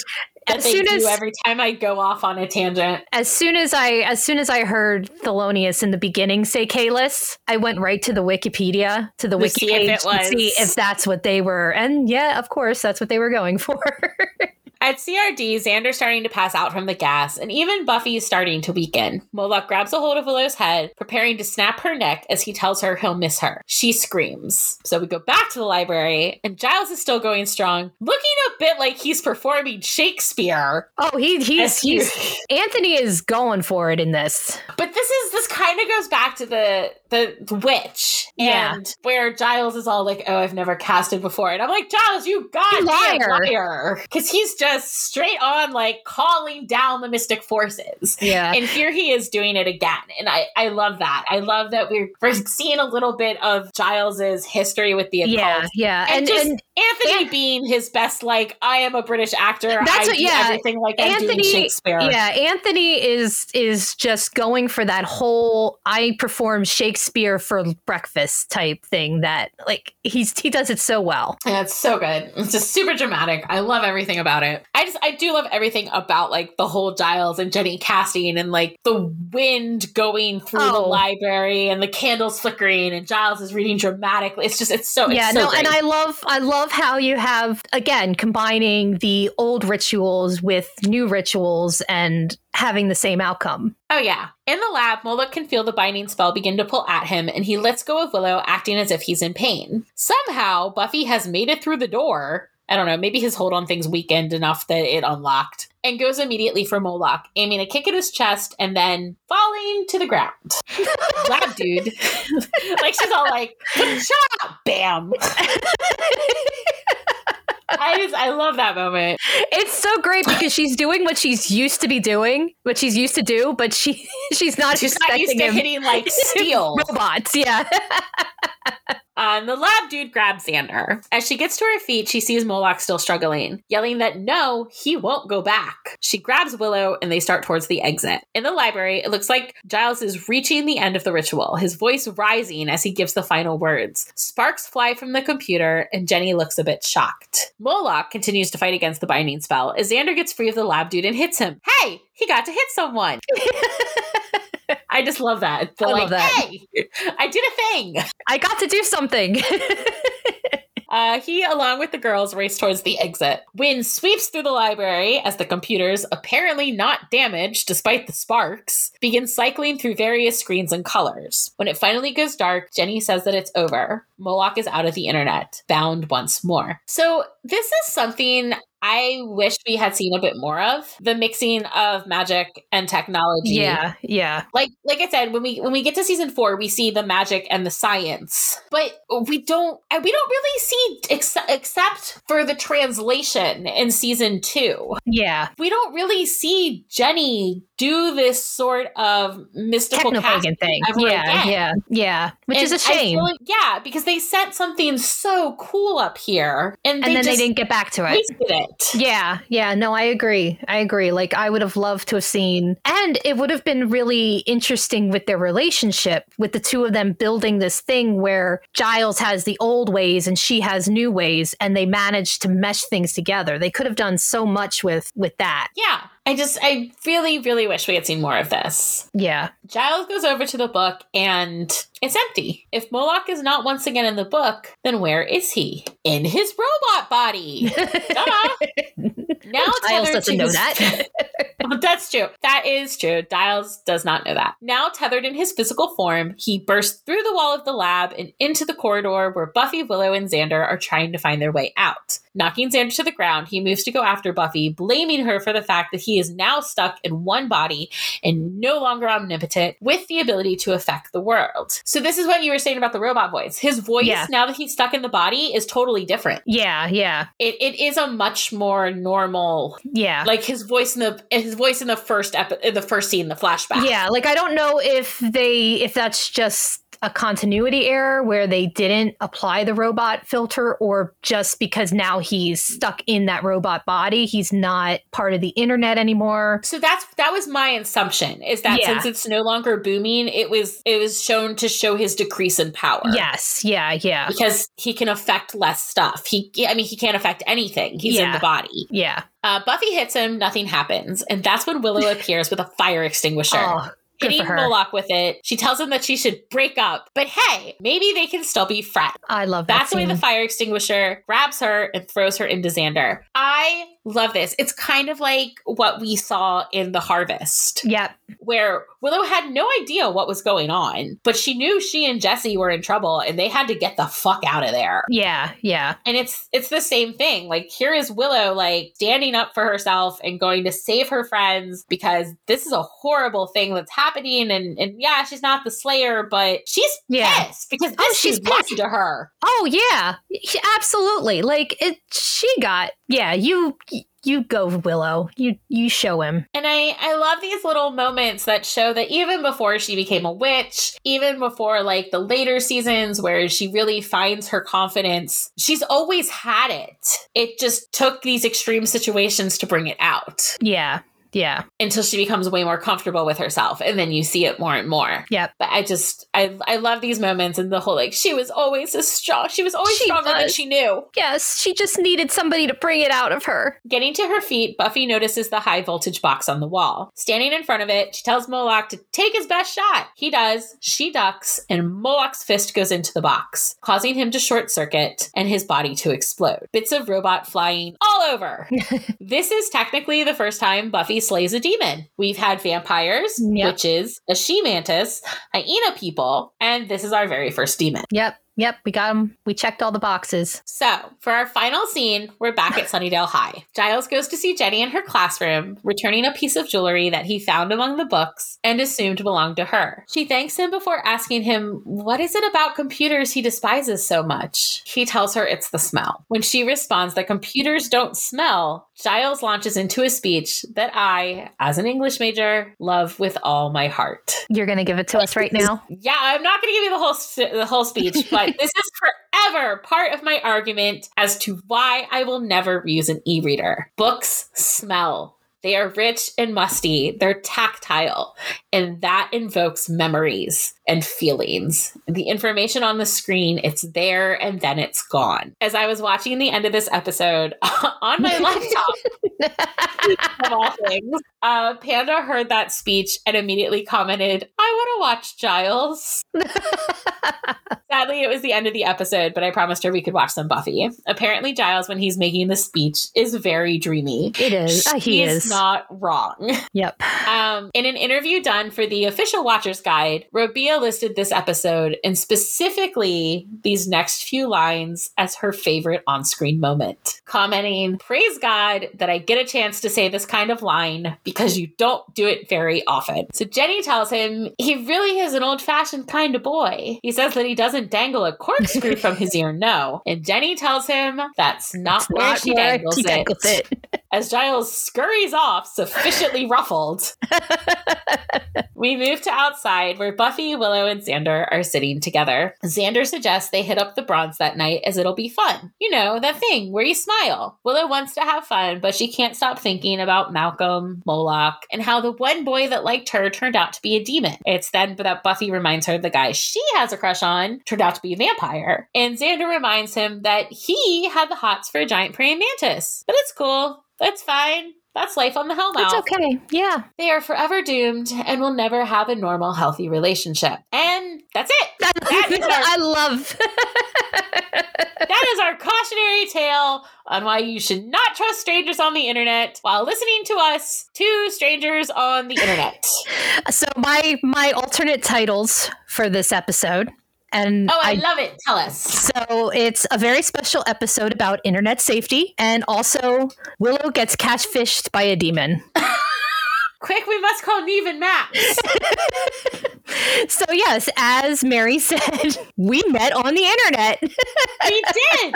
That As soon as- every time I go off on a tangent. As soon as I as soon as I heard Thelonious in the beginning say Kalis, I went right to the Wikipedia to the To wiki see if page to see if that's what they were. And yeah, of course, that's what they were going for. At CRD, Xander's starting to pass out from the gas, and even Buffy is starting to weaken. Moloch grabs a hold of Willow's head, preparing to snap her neck as he tells her he'll miss her. She screams. So we go back to the library, and Giles is still going strong, looking a bit like he's performing Shakespeare. oh, he he's he- he's Anthony is going for it in this. But this is this kind of goes back to the the, the witch, Yeah. and where Giles is all like, "Oh, I've never casted before," and I'm like, "Giles, you goddamn liar." liar!" Because he's just straight on like calling down the mystic forces. Yeah. and here he is doing it again and i i love that i love that we're, we're seeing a little bit of giles's history with the occult yeah, yeah. and, And, just and anthony and- being his best like i am a british actor That's I what- do yeah. everything like Anthony shakespeare Yeah, Anthony is is just going for that whole I perform Shakespeare for breakfast type thing that like he's he does it so well. Yeah, it's so good. It's just super dramatic. I love everything about it. I just I do love everything about like the whole Giles and Jenny casting and like the wind going through the Oh. library and the candles flickering and Giles is reading dramatically. It's just it's so it's yeah, so no, great. and I love I love how you have again combining the old rituals with new rituals and having the same outcome. Oh, yeah. In the lab, Moloch can feel the binding spell begin to pull at him, and he lets go of Willow, acting as if he's in pain. Somehow, Buffy has made it through the door. I don't know, maybe his hold on things weakened enough that it unlocked, and goes immediately for Moloch, aiming a kick at his chest and then falling to the ground. lab dude. like she's all like, shot, bam. I just I love that moment. It's so great because she's doing what she's used to be doing, what she's used to do, but she she's not She's not used to him. hitting like steel. robots. Yeah. Um, the lab dude grabs Xander. As she gets to her feet, she sees Moloch still struggling, yelling that no, he won't go back. She grabs Willow and they start towards the exit. In the library, it looks like Giles is reaching the end of the ritual, his voice rising as he gives the final words. Sparks fly from the computer, and Jenny looks a bit shocked. Moloch continues to fight against the binding spell as Xander gets free of the lab dude and hits him. Hey, he got to hit someone. I just love that. They're I like, love that. hey, I did a thing. I got to do something. Uh, he, along with the girls, race towards the exit. Wind sweeps through the library as the computers, apparently not damaged despite the sparks, begin cycling through various screens and colors. When it finally goes dark, Jenny says that it's over. Moloch is out of the internet, bound once more. So, this is something I wish we had seen a bit more of the mixing of magic and technology. yeah, yeah. Like like I said, when we when we get to season four, we see the magic and the science, but we don't and we don't really see ex- except for the translation in season two. Yeah. We don't really see Jenny do this sort of mystical Technopagan thing. Yeah, again. yeah, yeah. Which And is a shame. feel like- yeah, because they set something so cool up here, and, and then they didn't get back to it. it. Yeah, yeah, no, I agree. I agree. Like, I would have loved to have seen, and it would have been really interesting with their relationship, with the two of them building this thing where Giles has the old ways and she has new ways, and they managed to mesh things together. They could have done so much with with that. Yeah, I just I really really wish we had seen more of this. Yeah, Giles goes over to the book and it's empty. If Moloch is not once again in the book, then where is he? In his robot body. Duh. Now tethered doesn't to know his- that. Oh, that's true. That is true. Giles does not know that. Now tethered in his physical form, he bursts through the wall of the lab and into the corridor where Buffy, Willow, and Xander are trying to find their way out. Knocking Xander to the ground, he moves to go after Buffy, blaming her for the fact that he is now stuck in one body and no longer omnipotent with the ability to affect the world. So this is what you were saying about the robot voice. His voice, Yeah. now that he's stuck in the body, is totally different. yeah, yeah, It, it is a much more normal yeah. like his voice in the his voice in the first epi- in the first scene, the flashback. Yeah, like I don't know if they if that's just a continuity error where they didn't apply the robot filter or just because now he's stuck in that robot body, he's not part of the internet anymore. So that's that was my assumption is that Yeah. since it's no longer booming, it was it was shown to show his decrease in power. Yes, yeah, yeah. Because he can affect less stuff. He, I mean, he can't affect anything. He's in the body. Yeah. Uh, Buffy hits him. Nothing happens, and that's when Willow appears with a fire extinguisher. Oh, good Hitting. Moloch with it. She tells him that she should break up. But hey, maybe they can still be friends. I love that. That's the way the fire extinguisher grabs her and throws her into Xander. I love this. It's kind of like what we saw in The Harvest, Yep. where Willow had no idea what was going on, but she knew she and Jesse were in trouble and they had to get the fuck out of there. Yeah, yeah. And it's it's the same thing. Like here is Willow like standing up for herself and going to save her friends because this is a horrible thing that's happening and and yeah, she's not the slayer, but she's Yeah. pissed because Oh, this she's she's pissed. to her. Oh yeah. Absolutely. Like it she got Yeah, you you go Willow. You you show him. And I, I love these little moments that show that even before she became a witch, even before like the later seasons where she really finds her confidence, she's always had it. It just took these extreme situations to bring it out Yeah. Yeah. until she becomes way more comfortable with herself. And then you see it more and more. Yep. But I just, I, I love these moments and the whole like, she was always a strong, she was always She stronger than she knew. Yes, she just needed somebody to bring it out of her. Getting to her feet, Buffy notices the high voltage box on the wall. Standing in front of it, she tells Moloch to take his best shot. He does, she ducks, and Moloch's fist goes into the box, causing him to short circuit and his body to explode. Bits of robot flying all over. this is technically the first time Buffy Slays a demon. We've had vampires, Yep. witches, a she mantis, hyena people, and this is our very first demon. Yep. Yep. We got them. We checked all the boxes. So, for our final scene, we're back at Sunnydale High. Giles goes to see Jenny in her classroom, returning a piece of jewelry that he found among the books and assumed belonged to her. She thanks him before asking him, What is it about computers he despises so much? He tells her it's the smell. When she responds that computers don't smell, Giles launches into a speech that I, as an English major, love with all my heart. You're going to give it to us right now? Yeah, I'm not going to give you the whole the whole speech, but this is forever part of my argument as to why I will never use an e-reader. Books smell. They are rich and musty. They're tactile, and that invokes memories and feelings. The information on the screen, it's there and then it's gone. As I was watching the end of this episode on my laptop, of all things, uh, Panda heard that speech and immediately commented, I want to watch Giles. Sadly, it was the end of the episode, but I promised her we could watch some Buffy. Apparently, Giles, when he's making the speech, is very dreamy. It is. Uh, he is. not wrong. Yep. Um, in an interview done for the official Watcher's Guide, Robia listed this episode and specifically these next few lines as her favorite on screen moment, commenting, Praise God that I get a chance to say this kind of line because you don't do it very often. So Jenny tells him he really is an old fashioned kind of boy. He says that he doesn't dangle a corkscrew from his ear, no. And Jenny tells him that's not It's where not she where dangles she it. dangles it. As Giles scurries off, sufficiently ruffled, we move to outside where Buffy, Willow, and Xander are sitting together. Xander suggests they hit up the bronze that night as it'll be fun. You know, that thing where you smile. Willow wants to have fun, but she can't stop thinking about Malcolm, Moloch, and how the one boy that liked her turned out to be a demon. It's then that Buffy reminds her the guy she has a crush on turned out to be a vampire. And Xander reminds him that he had the hots for a giant praying mantis. But it's cool. That's fine. That's life on the Hellmouth. It's okay. Yeah. They are forever doomed and will never have a normal, healthy relationship. And that's it. That is our, I love. that is our cautionary tale on why you should not trust strangers on the internet while listening to us, two strangers on the internet. so my my alternate titles for this episode, and Oh, I, I love it. Tell us. So it's a very special episode about internet safety, and also Willow gets catfished by a demon. Quick, we must call Nev and Max. So yes, as Mary said, we met on the internet. We did.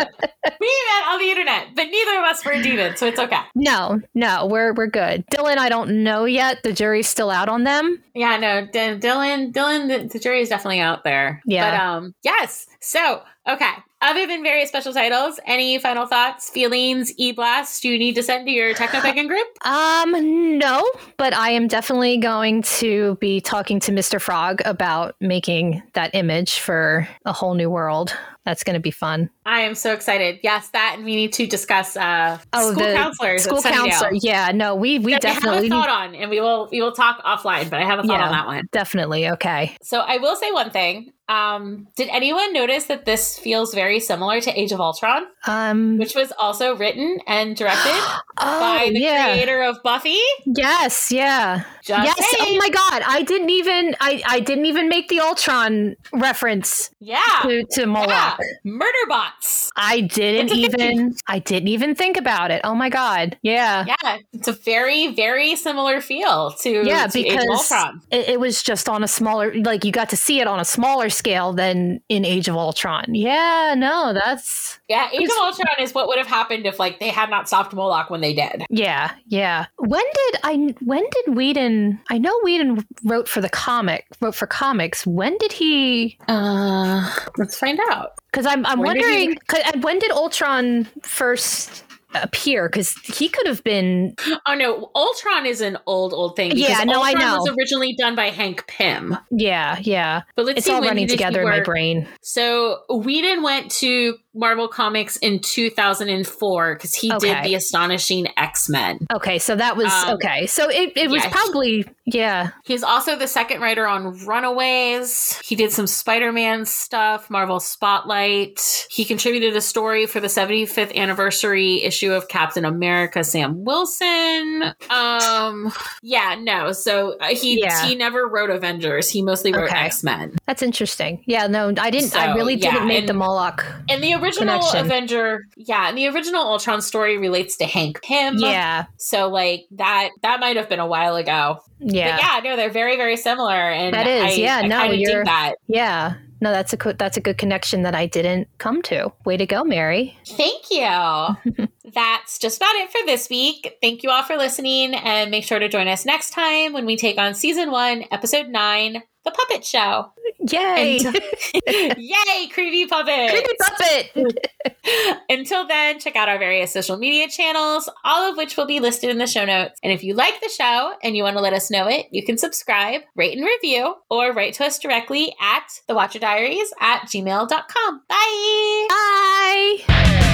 We met on the internet, but neither of us were a demon, so it's okay. no, no, we're we're good. Dylan, I don't know yet. The jury's still out on them. Yeah, no, D- Dylan, Dylan, the, the jury is definitely out there. Yeah. But um, yes. So, okay. Other than various special titles, any final thoughts, feelings, e blast? Do you need to send to your techno pagan group? Um, no, but I am definitely going to be talking to Mr. Frog about making that image for a whole new world. That's going to be fun. I am so excited. Yes, that, and we need to discuss uh, Oh, school counselors. School counselor. Yeah, no, we we That definitely have a thought on, and we will we will talk offline. But I have a thought Yeah. on that one. definitely okay. So I will say one thing. Um, did anyone notice that this feels very similar to Age of Ultron, Um, which was also written and directed oh by the yeah, creator of Buffy? yes, yeah, Just yes. saying. Oh my god, I didn't even I I didn't even make the Ultron reference Yeah. to to Moloch. Yeah. Murder bots. I didn't It's a thing. even I didn't even think about it. Oh my god, yeah. Yeah. It's a very, very similar feel to, Yeah, to Age of because Ultron. it, it was just on a smaller, like you got to see it on a smaller scale than in Age of Ultron. Yeah, no, that's Yeah, Age of Ultron is what would have happened if like they had not stopped Moloch when they did. yeah, yeah. When did I? When did Whedon? I know Whedon wrote for the comic, wrote for comics. When did he? Uh let's find out. Because I'm I'm When did he- wondering. 'cause- uh, when did Ultron first appear? Because he could have been. Oh no, Ultron is an old, old thing. Yeah, no, I Ultron know. was originally done by Hank Pym. Yeah, yeah. But let's It's see all running together in my brain. So Whedon went to Marvel Comics in 2004 because he did the Astonishing X Men. Okay, so that was Um, okay. So it, it was yeah. probably yeah. He's also the second writer on Runaways. He did some Spider Man stuff, Marvel Spotlight. He contributed a story for the 75th anniversary issue of Captain America, Sam Wilson. Um, yeah, no. So uh, he Yeah. he never wrote Avengers. He mostly wrote Okay. X Men. That's interesting. Yeah, no, I didn't. I really yeah, didn't make and- the Moloch. And the original Connection. Avenger, yeah, and the original Ultron story relates to Hank Pym. Yeah, So like that that might have been a while ago. yeah, But yeah, no, they're very, very similar. And That is, I, yeah, I no, you're- that. yeah. No, that's a co- that's a good connection that I didn't come to. Way to go, Mary. Thank you. That's just about it for this week. Thank you all for listening, and make sure to join us next time when we take on season one, episode nine, The Puppet Show. Yay! Yay, creepy puppet! Creepy puppet. Until then, check out our various social media channels, all of which will be listed in the show notes. And if you like the show and you want to let us know it, you can subscribe, rate, and review, or write to us directly at the Watcher Diaries at gmail.com. Bye! Bye.